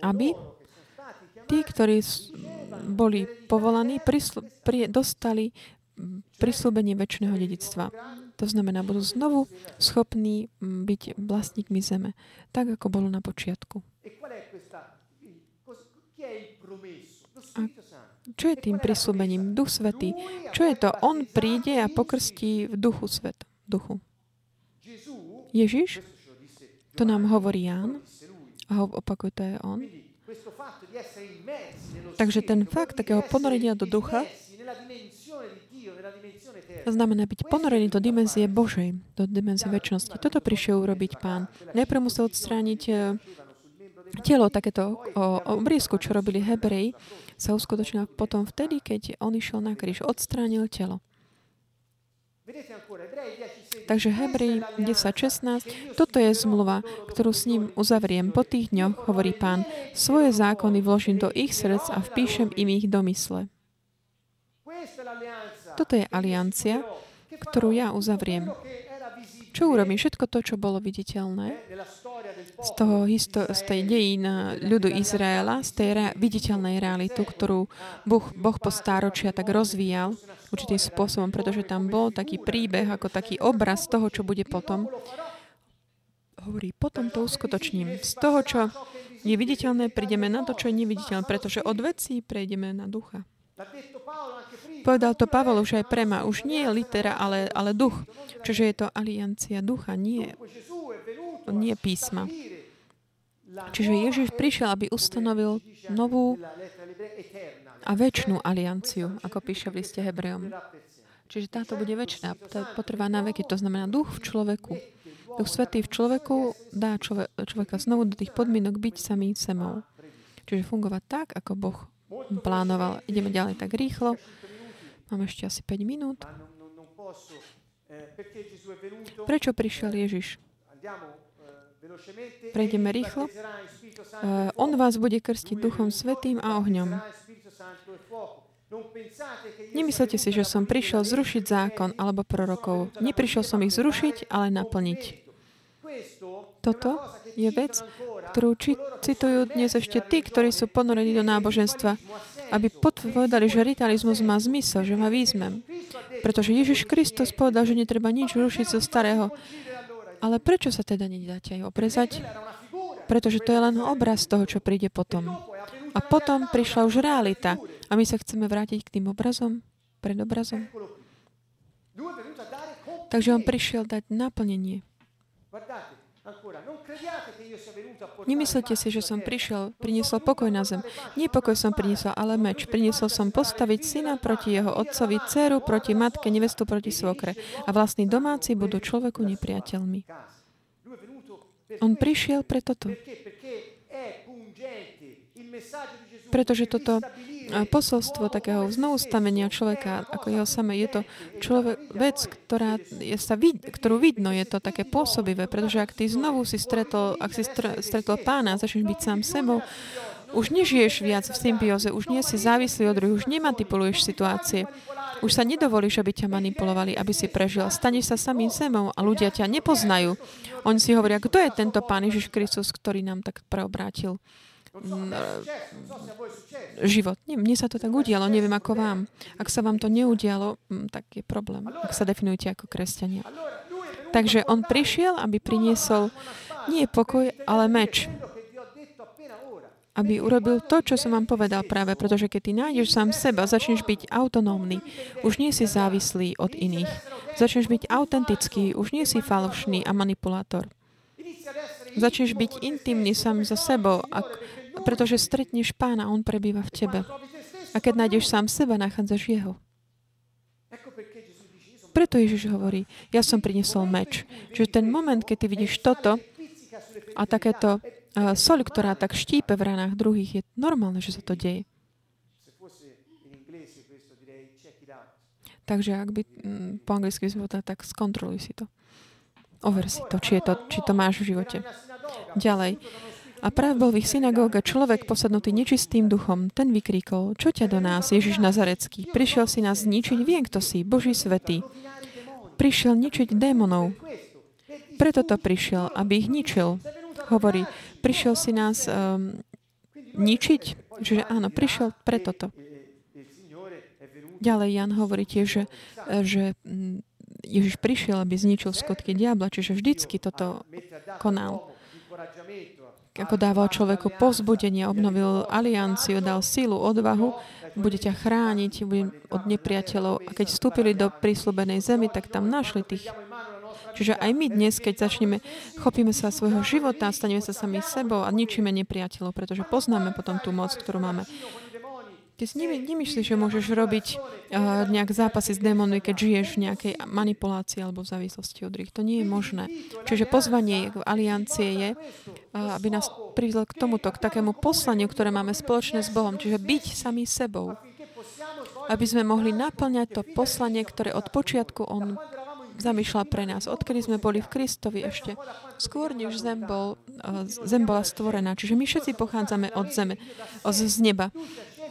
aby tí, ktorí boli povolaní, prisl- pri, dostali prislúbenie väčšného dedictva. To znamená, budú znovu schopní mm, byť vlastníkmi zeme, tak ako bolo na počiatku. A čo je tým prislúbením? Duch Svetý. Čo je to? On príde a pokrstí v duchu svet. Duchu. Ježiš? To nám hovorí Ján. A ho opakuje, to je on. Takže ten fakt takého ponorenia do ducha to znamená byť ponorený do dimenzie Božej, do dimenzie väčšnosti. Toto prišiel urobiť pán. Najprv musel odstrániť e, telo, takéto obriezku, čo robili Hebreji, sa uskutočnilo potom vtedy, keď on išiel na kríž, odstránil telo. Takže Hebrej 10.16, toto je zmluva, ktorú s ním uzavriem. Po tých dňoch, hovorí pán, svoje zákony vložím do ich srdc a vpíšem im ich do mysle. Toto je aliancia, ktorú ja uzavriem. Čo urobím? Všetko to, čo bolo viditeľné z, toho histo- z tej dejín ľudu Izraela, z tej rea- viditeľnej reality, ktorú boh, boh po stáročia tak rozvíjal určitým spôsobom, pretože tam bol taký príbeh, ako taký obraz toho, čo bude potom. Hovorí, potom to uskutočním. Z toho, čo je viditeľné, prídeme na to, čo je neviditeľné, pretože od vecí prejdeme na ducha. Povedal to Pavol už aj prema. Už nie je litera, ale, ale duch. Čiže je to aliancia ducha, nie, nie písma. Čiže Ježiš prišiel, aby ustanovil novú a väčšnú alianciu, ako píše v liste Hebrejom. Čiže táto bude väčšina, potrvá na veky. To znamená duch v človeku. Duch Svetý v človeku dá človeka znovu do tých podmienok byť samým semou. Čiže fungovať tak, ako Boh plánoval. Ideme ďalej tak rýchlo. Máme ešte asi 5 minút. Prečo prišiel Ježiš? Prejdeme rýchlo. On vás bude krstiť Duchom Svetým a ohňom. Nemyslete si, že som prišiel zrušiť zákon alebo prorokov. Neprišiel som ich zrušiť, ale naplniť. Toto je vec, ktorú citujú dnes ešte tí, ktorí sú ponorení do náboženstva aby povedali, že ritualizmus má zmysel, že má význam. Pretože Ježiš Kristus povedal, že netreba nič rušiť zo starého. Ale prečo sa teda nedáte aj obrezať? Pretože to je len obraz toho, čo príde potom. A potom prišla už realita. A my sa chceme vrátiť k tým obrazom, pred obrazom. Takže on prišiel dať naplnenie. Nemyslite si, že som prišiel, priniesol pokoj na zem. Nie pokoj som priniesol, ale meč. Priniesol som postaviť syna proti jeho otcovi, dceru proti matke, nevestu proti svokre. A vlastní domáci budú človeku nepriateľmi. On prišiel pre toto. Pretože toto posolstvo takého znovustavenia človeka, ako jeho samé, je to človek, vec, ktorá je sa vid, ktorú vidno, je to také pôsobivé, pretože ak ty znovu si stretol, ak si stretol pána, začneš byť sám sebou, už nežiješ viac v symbióze, už nie si závislý od druhých, už nemanipuluješ situácie. Už sa nedovolíš, aby ťa manipulovali, aby si prežil. Staneš sa samým sebou a ľudia ťa nepoznajú. Oni si hovoria, kto je tento Pán Ježiš Kristus, ktorý nám tak preobrátil život. Mne sa to tak udialo, neviem ako vám. Ak sa vám to neudialo, mm, tak je problém, ak sa definujete ako kresťania. Takže on prišiel, aby priniesol nie pokoj, ale meč aby urobil to, čo som vám povedal práve, pretože keď ty nájdeš sám seba, začneš byť autonómny, už nie si závislý od iných. Začneš byť autentický, už nie si falošný a manipulátor. Začneš byť intimný sám za sebou, ak, pretože stretneš pána, on prebýva v tebe. A keď nájdeš sám seba, nachádzaš jeho. Preto Ježiš hovorí, ja som priniesol meč. Čiže ten moment, keď ty vidíš toto a takéto soľ, ktorá tak štípe v ranách druhých, je normálne, že sa to deje. Takže ak by mm, po anglicky povedali, tak skontroluj si to. Over si to, či, je to, či to máš v živote. Ďalej. A práve bol v ich synagóge človek posadnutý nečistým duchom. Ten vykríkol, čo ťa do nás, Ježiš Nazarecký? Prišiel si nás zničiť, viem, kto si, Boží svetý. Prišiel ničiť démonov. Preto to prišiel, aby ich ničil. Hovorí, prišiel si nás um, ničiť? Čiže áno, prišiel pre toto. Ďalej Jan hovorí tiež, že, že mm, Ježiš prišiel, aby zničil skutky diabla, čiže vždycky toto konal. Ako dával človeku povzbudenie, obnovil alianciu, dal sílu, odvahu, bude ťa chrániť bude od nepriateľov. A keď vstúpili do prísľubenej zemi, tak tam našli tých Čiže aj my dnes, keď začneme, chopíme sa svojho života, staneme sa sami sebou a ničíme nepriateľov, pretože poznáme potom tú moc, ktorú máme. Ty si nemyslíš, že môžeš robiť uh, nejak zápasy s démonmi, keď žiješ v nejakej manipulácii alebo v závislosti od druhých. To nie je možné. Čiže pozvanie v aliancie je, uh, aby nás priviedlo k tomuto, k takému poslaniu, ktoré máme spoločné s Bohom. Čiže byť sami sebou. Aby sme mohli naplňať to poslanie, ktoré od počiatku On zamýšľa pre nás. Odkedy sme boli v Kristovi ešte skôr, než zem, bol, eh, zem bola stvorená. Čiže my všetci pochádzame od zeme, z neba.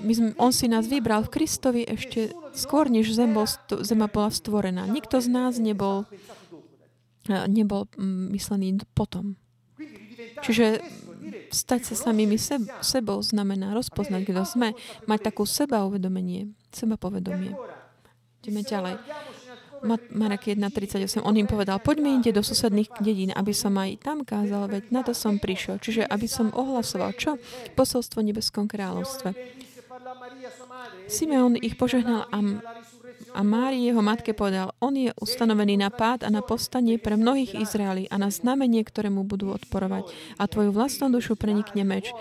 My sme, on si nás vybral v Kristovi ešte skôr, než zem bol, zema bola stvorená. Nikto z nás nebol, eh, nebol mm, myslený potom. Čiže stať sa samými seb, sebou znamená rozpoznať, kto sme, mať takú seba uvedomenie, seba povedomie. Ideme ďalej. Marek 1.38, on im povedal, poďme inde do susedných dedín, aby som aj tam kázal, veď na to som prišiel. Čiže aby som ohlasoval, čo? Posolstvo nebeskom kráľovstve. Simeon ich požehnal a, a Mári jeho matke povedal, on je ustanovený na pád a na postanie pre mnohých Izraeli a na znamenie, ktorému budú odporovať. A tvoju vlastnú dušu prenikne meč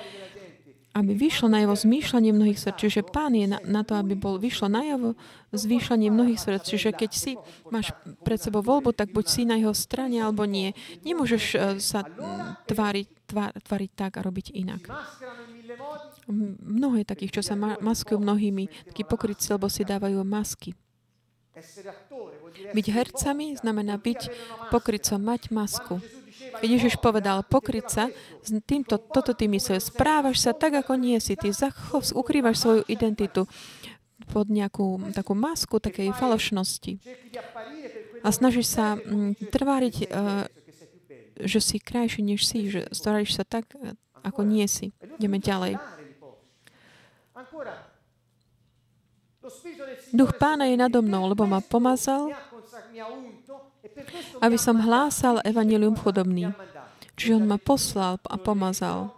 aby vyšlo na jeho zmýšľanie mnohých srdc. Čiže pán je na, na to, aby bol vyšlo na jeho zvýšľanie mnohých srdc. Čiže keď si máš pred sebou voľbu, tak buď si na jeho strane, alebo nie. Nemôžeš uh, sa tváriť, tvár, tváriť tak a robiť inak. Mnoho je takých, čo sa ma- maskujú mnohými, takí pokrytci, lebo si dávajú masky. Byť hercami znamená byť pokrytcom, mať masku. Ježiš povedal pokryť týmto, toto ty myslel, správaš sa tak, ako nie si. Ty zachov, ukrývaš svoju identitu pod nejakú takú masku takej falošnosti. A snažíš sa trváriť, uh, že si krajší, než si, že staráš sa tak, ako nie si. Ideme ďalej. Duch pána je nado mnou, lebo ma pomazal, aby som hlásal evanilium chudobný. Čiže on ma poslal a pomazal.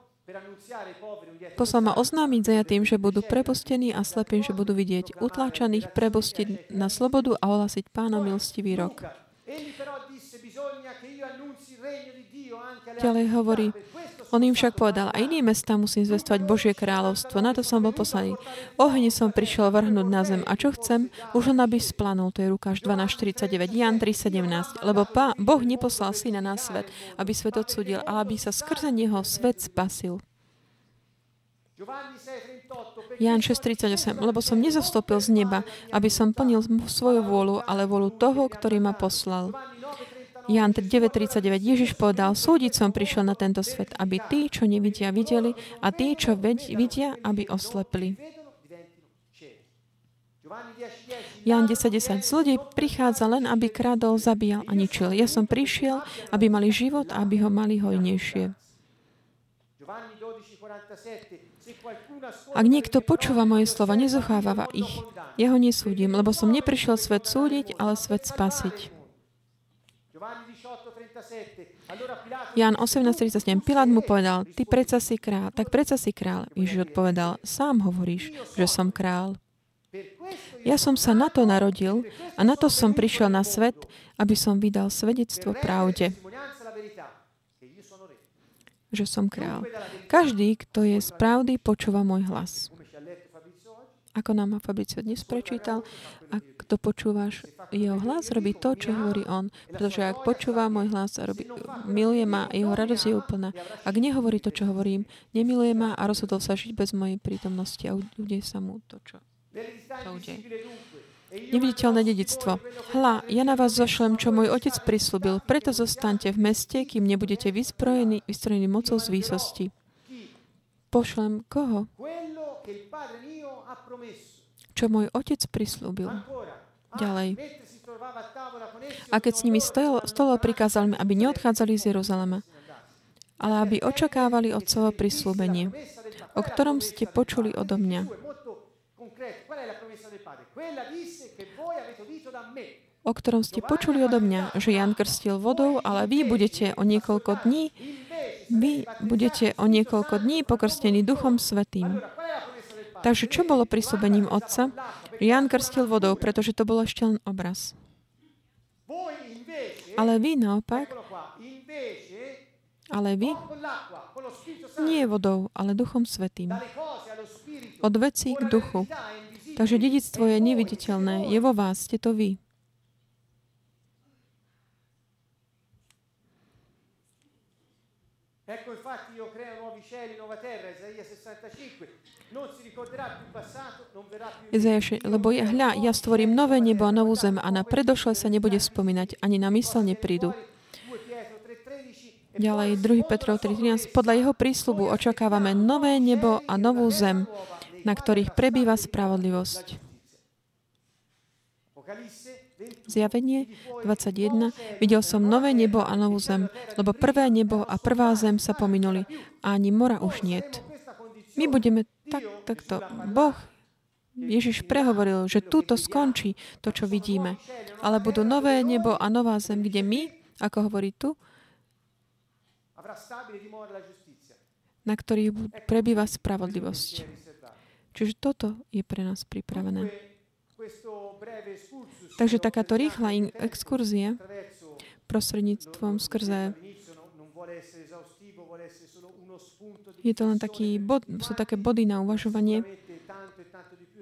Poslal ma oznámiť zajatým, že budú prepustení a slepým, že budú vidieť utláčaných, prepustiť na slobodu a ohlasiť pána milostivý rok. Ďalej hovorí, on im však povedal, a iný mesta musím zvestovať Božie kráľovstvo. Na to som bol poslaný. Ohne som prišiel vrhnúť na zem. A čo chcem? Už len aby splanul. To je Rukáš 12.49. Jan 3.17. Lebo pá, Boh neposlal syna na svet, aby svet odsudil, ale aby sa skrze neho svet spasil. Ján 6.38. Lebo som nezostúpil z neba, aby som plnil svoju vôľu, ale vôľu toho, ktorý ma poslal. Jan 9.39. Ježiš povedal, súdiť som prišiel na tento svet, aby tí, čo nevidia, videli a tí, čo vidia, aby oslepli. Jan 10.10. 10. Zlodej prichádza len, aby kradol, zabíjal a ničil. Ja som prišiel, aby mali život a aby ho mali hojnejšie. Ak niekto počúva moje slova, nezacháva ich. Ja ho nesúdim, lebo som neprišiel svet súdiť, ale svet spasiť. Jan 18.37. Pilát mu povedal, ty predsa si král, tak predsa si král. Ježiš odpovedal, sám hovoríš, že som král. Ja som sa na to narodil a na to som prišiel na svet, aby som vydal svedectvo pravde že som král. Každý, kto je z pravdy, počúva môj hlas. Ako nám Fabricio dnes prečítal, ak kto počúvaš jeho hlas, robí to, čo hovorí on. Pretože ak počúva môj hlas a robí, miluje ma, jeho radosť je úplná. Ak nehovorí to, čo hovorím, nemiluje ma a rozhodol sa žiť bez mojej prítomnosti a udeje sa mu to, čo sa udeje. Neviditeľné dedictvo. Hla, ja na vás zošlem, čo môj otec prislúbil, preto zostaňte v meste, kým nebudete vysprojení, vystrojení mocou z výsosti. Pošlem koho? Čo môj otec prislúbil. Ďalej. A keď s nimi stolol, prikázal mi, aby neodchádzali z Jeruzalema, ale aby očakávali otcovo prislúbenie, o ktorom ste počuli odo mňa o ktorom ste počuli odo mňa, že Jan krstil vodou, ale vy budete o niekoľko dní, vy budete o niekoľko dní pokrstení Duchom Svetým. Takže čo bolo prísľubením Otca? Jan krstil vodou, pretože to bol ešte len obraz. Ale vy naopak, ale vy nie vodou, ale Duchom Svetým. Od veci k duchu. Takže dedictvo je neviditeľné. Je vo vás, ste to vy. Lebo ja, hľa, ja stvorím nové nebo a novú zem a na predošle sa nebude spomínať, ani na mysel neprídu. Ďalej 2. Petrov 3.13. Podľa jeho prísľubu očakávame nové nebo a novú zem, na ktorých prebýva spravodlivosť. Zjavenie 21. Videl som nové nebo a novú zem, lebo prvé nebo a prvá zem sa pominuli a ani mora už niet. My budeme tak, takto. Boh, Ježiš prehovoril, že túto skončí to, čo vidíme. Ale budú nové nebo a nová zem, kde my, ako hovorí tu, na ktorých prebýva spravodlivosť. Čiže toto je pre nás pripravené. Takže takáto rýchla exkurzia prostredníctvom skrze je to len taký bod, sú také body na uvažovanie.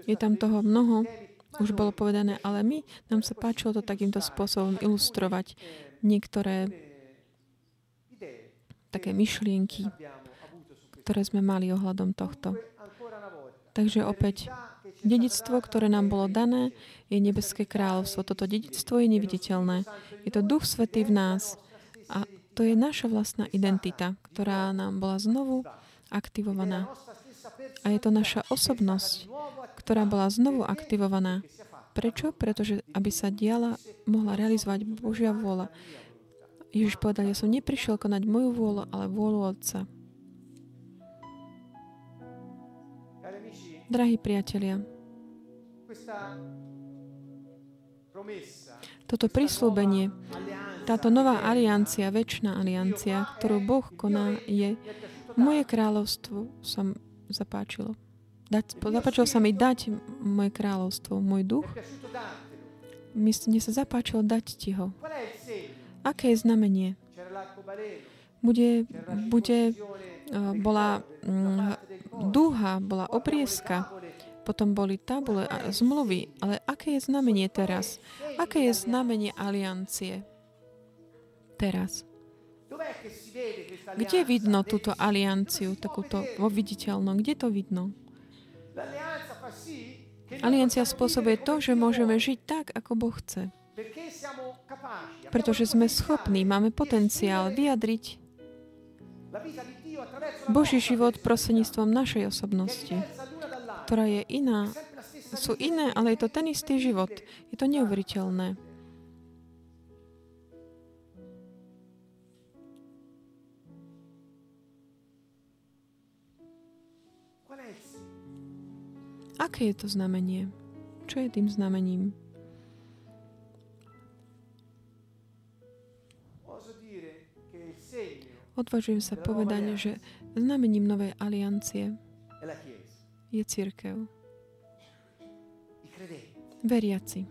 Je tam toho mnoho, už bolo povedané, ale my, nám sa páčilo to takýmto spôsobom ilustrovať niektoré také myšlienky, ktoré sme mali ohľadom tohto. Takže opäť, dedictvo, ktoré nám bolo dané, je nebeské kráľovstvo. Toto dedictvo je neviditeľné. Je to Duch Svetý v nás. A to je naša vlastná identita, ktorá nám bola znovu aktivovaná. A je to naša osobnosť, ktorá bola znovu aktivovaná. Prečo? Pretože aby sa diala, mohla realizovať Božia vôľa. Ježiš povedal, ja som neprišiel konať moju vôľu, ale vôľu Otca. Drahí priatelia, toto prislúbenie, táto nová aliancia, väčšiná aliancia, ktorú Boh koná, je moje kráľovstvo sa zapáčilo. Dať, zapáčilo sa mi dať moje kráľovstvo, môj duch. Mne sa zapáčilo dať ti ho. Aké je znamenie? Bude, bude, uh, bola uh, dúha, bola obrieska, potom boli tabule a zmluvy. Ale aké je znamenie teraz? Aké je znamenie aliancie teraz? Kde vidno túto alianciu, takúto vo viditeľnom? Kde to vidno? Aliancia spôsobuje to, že môžeme žiť tak, ako Boh chce. Pretože sme schopní, máme potenciál vyjadriť Boží život prostredníctvom našej osobnosti, ktorá je iná. Sú iné, ale je to ten istý život. Je to neuveriteľné. Aké je to znamenie? Čo je tým znamením? Odvažujem sa povedať, že znamením novej aliancie je církev. Veriaci,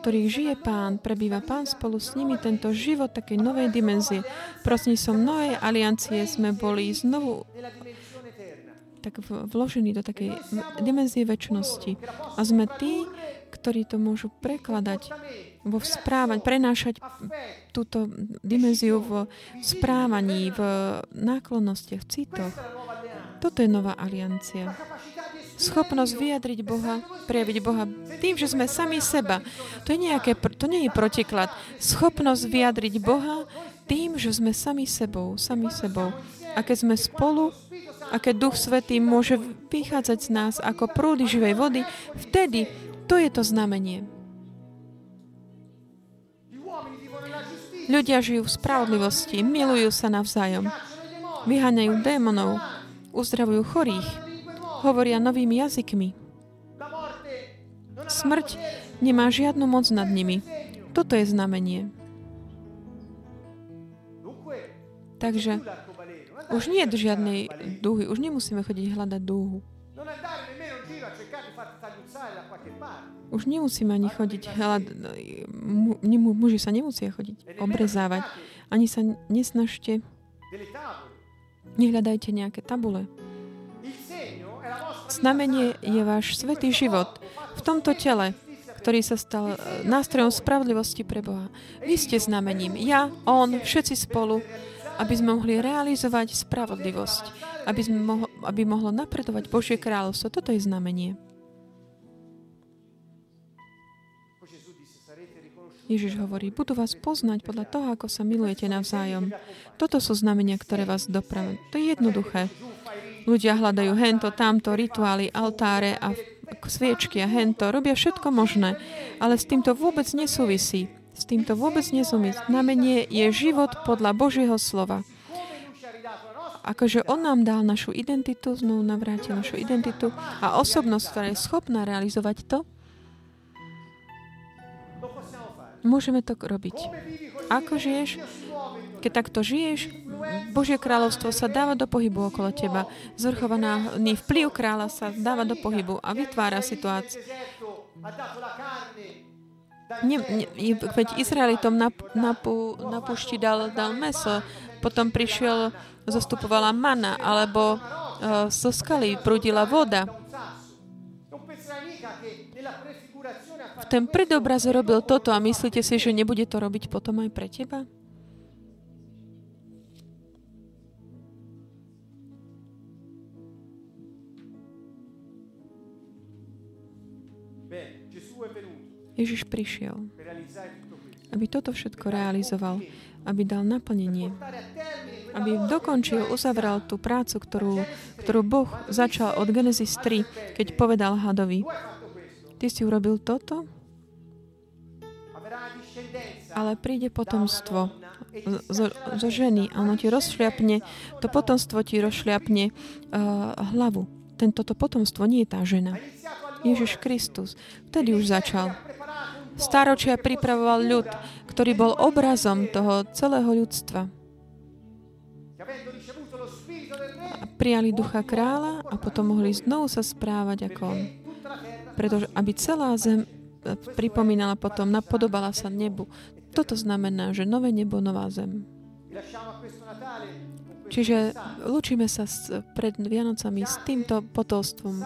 ktorých žije Pán, prebýva Pán spolu s nimi tento život takej novej dimenzie. Prosím som novej aliancie sme boli znovu tak vložení do takej dimenzie väčšnosti. A sme tí, ktorí to môžu prekladať vo správať, prenášať túto dimenziu v správaní, v náklonnostiach, v citoch. Toto je nová aliancia. Schopnosť vyjadriť Boha, prejaviť Boha tým, že sme sami seba. To, je nejaké, to nie je protiklad. Schopnosť vyjadriť Boha tým, že sme sami sebou, sami sebou. A keď sme spolu, a keď Duch Svetý môže vychádzať z nás ako prúdy živej vody, vtedy to je to znamenie. Ľudia žijú v spravodlivosti, milujú sa navzájom, vyháňajú démonov, uzdravujú chorých, hovoria novými jazykmi. Smrť nemá žiadnu moc nad nimi. Toto je znamenie. Takže už nie je žiadnej dúhy, už nemusíme chodiť hľadať dúhu. Už nemusíme ani chodiť hľadať, muži sa nemusia chodiť obrezávať. Ani sa nesnažte, nehľadajte nejaké tabule. Znamenie je váš svetý život v tomto tele, ktorý sa stal nástrojom spravodlivosti pre Boha. Vy ste znamením. Ja, on, všetci spolu aby sme mohli realizovať spravodlivosť, aby, sme mohlo, aby mohlo napredovať Božie kráľovstvo. Toto je znamenie. Ježiš hovorí, budú vás poznať podľa toho, ako sa milujete navzájom. Toto sú znamenia, ktoré vás dopravia. To je jednoduché. Ľudia hľadajú hento, tamto, rituály, altáre a sviečky a hento. Robia všetko možné, ale s týmto vôbec nesúvisí. S týmto vôbec nesúmysl. Znamenie je život podľa Božieho slova. Akože On nám dal našu identitu, znovu navrátil našu identitu a osobnosť, ktorá je schopná realizovať to, môžeme to robiť. Ako žiješ? Keď takto žiješ, Božie kráľovstvo sa dáva do pohybu okolo teba. Zvrchovaný vplyv kráľa sa dáva do pohybu a vytvára situáciu. Ne, ne, veď Izraelitom na, na, na pušti dal, dal meso, potom prišiel, zastupovala mana, alebo uh, zo skaly prúdila voda. V ten predobraz robil toto a myslíte si, že nebude to robiť potom aj pre teba? Ježiš prišiel, aby toto všetko realizoval, aby dal naplnenie, aby dokončil, uzavral tú prácu, ktorú, ktorú Boh začal od Genesis 3, keď povedal hadovi, ty si urobil toto, ale príde potomstvo zo, zo ženy a ono ti rozšľapne, to potomstvo ti rozšľapne uh, hlavu. Tento potomstvo nie je tá žena. Ježiš Kristus. Vtedy už začal staročia pripravoval ľud, ktorý bol obrazom toho celého ľudstva. A prijali ducha kráľa a potom mohli znovu sa správať ako on. Pretože aby celá zem e, pripomínala potom, napodobala sa nebu. Toto znamená, že nové nebo, nová zem. Čiže lúčime sa s, pred Vianocami s týmto potomstvom,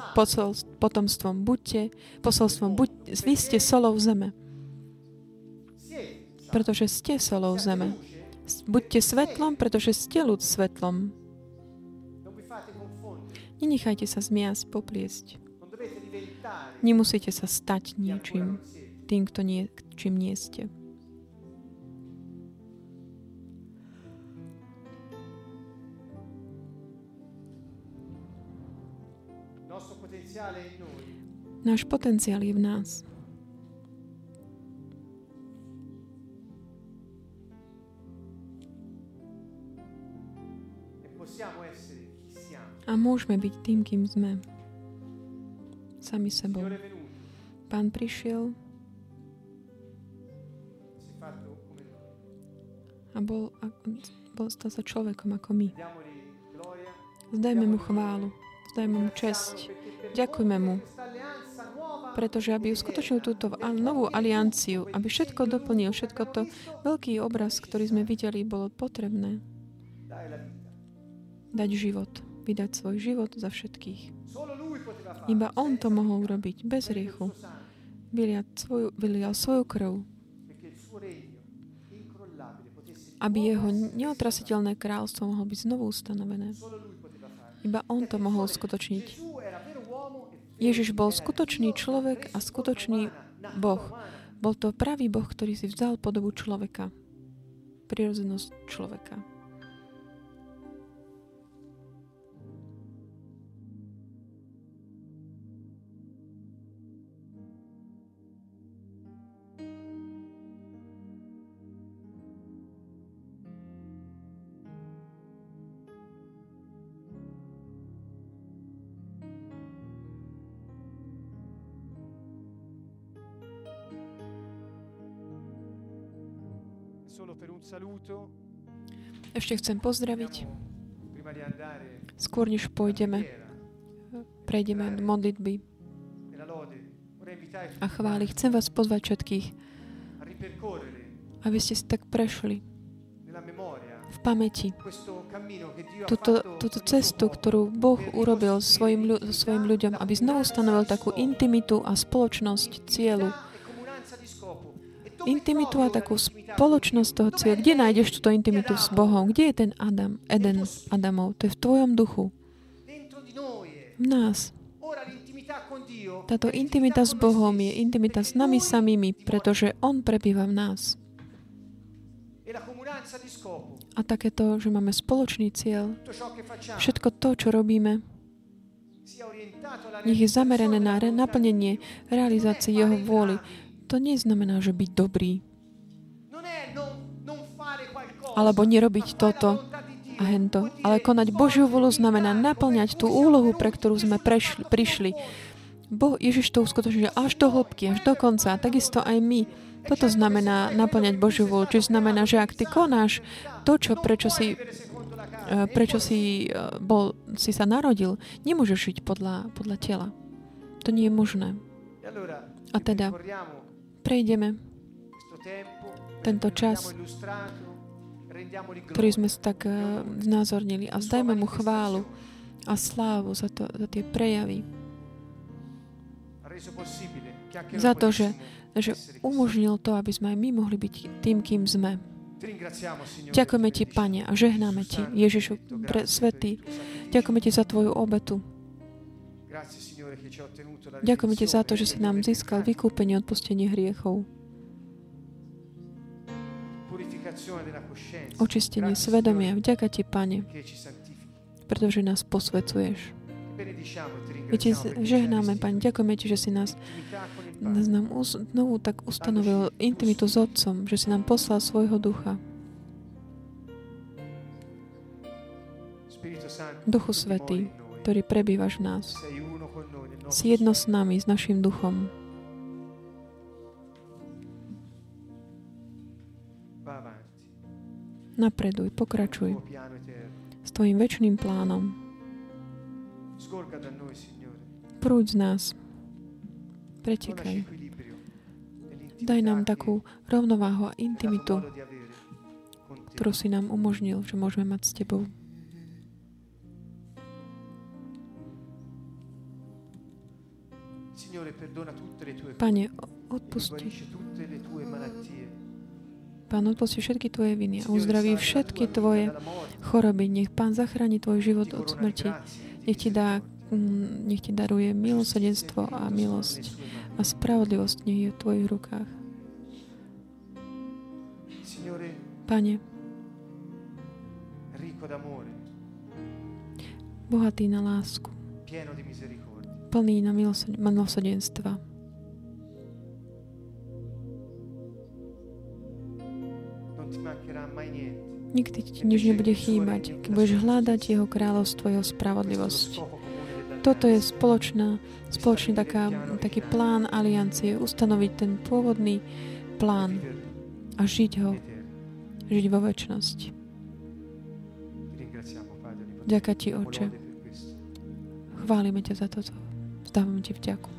potomstvom. Buďte, posolstvom, buď, vy ste solou zeme. Pretože ste solou zeme. Buďte svetlom, pretože ste ľud svetlom. Nenechajte sa zmiasť, popliesť. Nemusíte sa stať niečím, tým, kto nie, čím nie ste. Náš potenciál je v nás. E. A môžeme byť tým, kým sme. Sami sebou. Pán prišiel a bol, a, bol stal sa človekom ako my. Zdajme mu chválu, zdajme mu česť. Ďakujme mu, pretože aby uskutočnil túto novú alianciu, aby všetko doplnil, všetko to veľký obraz, ktorý sme videli, bolo potrebné dať život, vydať svoj život za všetkých. Iba on to mohol urobiť, bez riechu. Vylial svoju, vylial svoju krv, aby jeho neotrasiteľné kráľstvo mohlo byť znovu ustanovené. Iba on to mohol skutočniť. Ježiš bol skutočný človek a skutočný Boh. Bol to pravý Boh, ktorý si vzal podobu človeka. Prirodzenosť človeka. Ešte chcem pozdraviť. Skôr než pôjdeme, prejdeme do modlitby a chváli. Chcem vás pozvať všetkých, aby ste si tak prešli v pamäti túto, túto cestu, ktorú Boh urobil svojim, ľu- svojim ľuďom, aby znovu stanovil takú intimitu a spoločnosť cieľu. Intimitu a takú spoločnosť toho cieľa. Kde nájdeš túto intimitu s Bohom? Kde je ten Adam, Eden Adamov? To je v tvojom duchu, v nás. Táto intimita s Bohom je intimita s nami samými, pretože On prebýva v nás. A takéto, že máme spoločný cieľ, všetko to, čo robíme, nech je zamerané na naplnenie realizácie Jeho vôly. To neznamená, že byť dobrý, alebo nerobiť toto a hento. Ale konať Božiu volu znamená naplňať tú úlohu, pre ktorú sme prešli, prišli. Boh Ježiš to uskutočnil až do hĺbky, až do konca. A takisto aj my. Toto znamená naplňať Božiu vôľu. Čiže znamená, že ak ty konáš to, čo, prečo si, eh, prečo si, eh, bol, si sa narodil, nemôžeš žiť podľa, podľa tela. To nie je možné. E A teda prejdeme tento čas, ktorý sme si tak eh, znázornili a zdajme mu chválu a slávu za, to, za tie prejavy. Za to, že, že umožnil to, aby sme aj my mohli byť tým, kým sme. Ďakujeme Ti, Pane, a žehnáme Ti, Ježišu, pre svetý. Ďakujeme Ti za Tvoju obetu. Ďakujeme Ti za to, že si nám získal vykúpenie, odpustenie hriechov, očistenie svedomia. Vďaka Ti, Pane, pretože nás posvecuješ. My Ti žehnáme, Pane, ďakujeme Ti, že si nás, nás nám znovu tak ustanovil intimitu s Otcom, že si nám poslal svojho ducha. Duchu noi. ktorý prebývaš v nás. Si jedno s nami, s našim duchom. Napreduj, pokračuj s Tvojim väčšným plánom. Prúď z nás. Pretekaj. Daj nám takú rovnováhu a intimitu, ktorú si nám umožnil, že môžeme mať s Tebou. Pane, odpusti. Pán odpustí všetky tvoje viny a uzdraví všetky tvoje choroby. Nech Pán zachráni tvoj život od smrti. Nech ti, dá, mm, nech ti daruje milosedenstvo a milosť a spravodlivosť nech je v tvojich rukách. Pane, bohatý na lásku, plný na milosedenstva. Nikdy ti nič nebude chýbať, keď budeš hľadať Jeho kráľovstvo, Jeho spravodlivosť. Toto je spoločná, spoločný taká, taký plán aliancie, ustanoviť ten pôvodný plán a žiť ho, žiť vo väčšnosti. Ďaká ti, Oče. Chválime ťa za toto. ставимо ті втяку.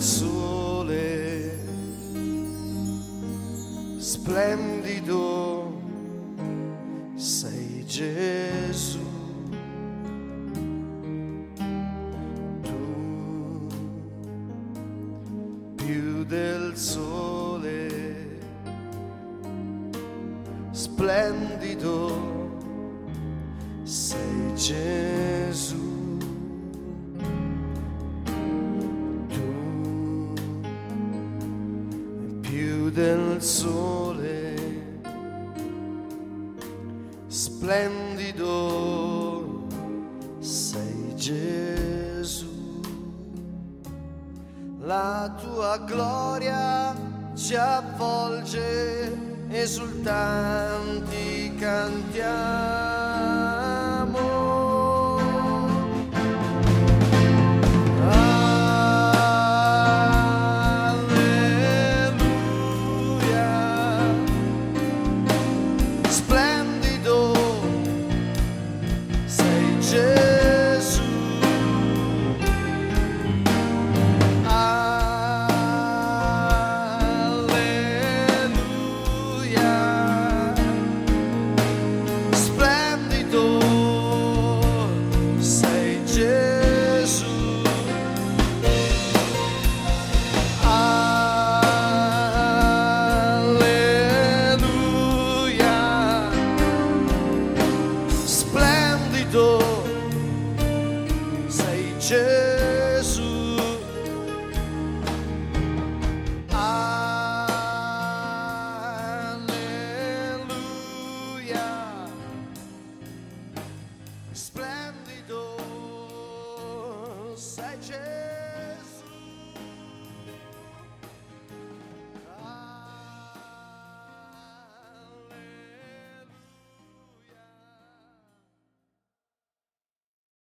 sole. Splendido.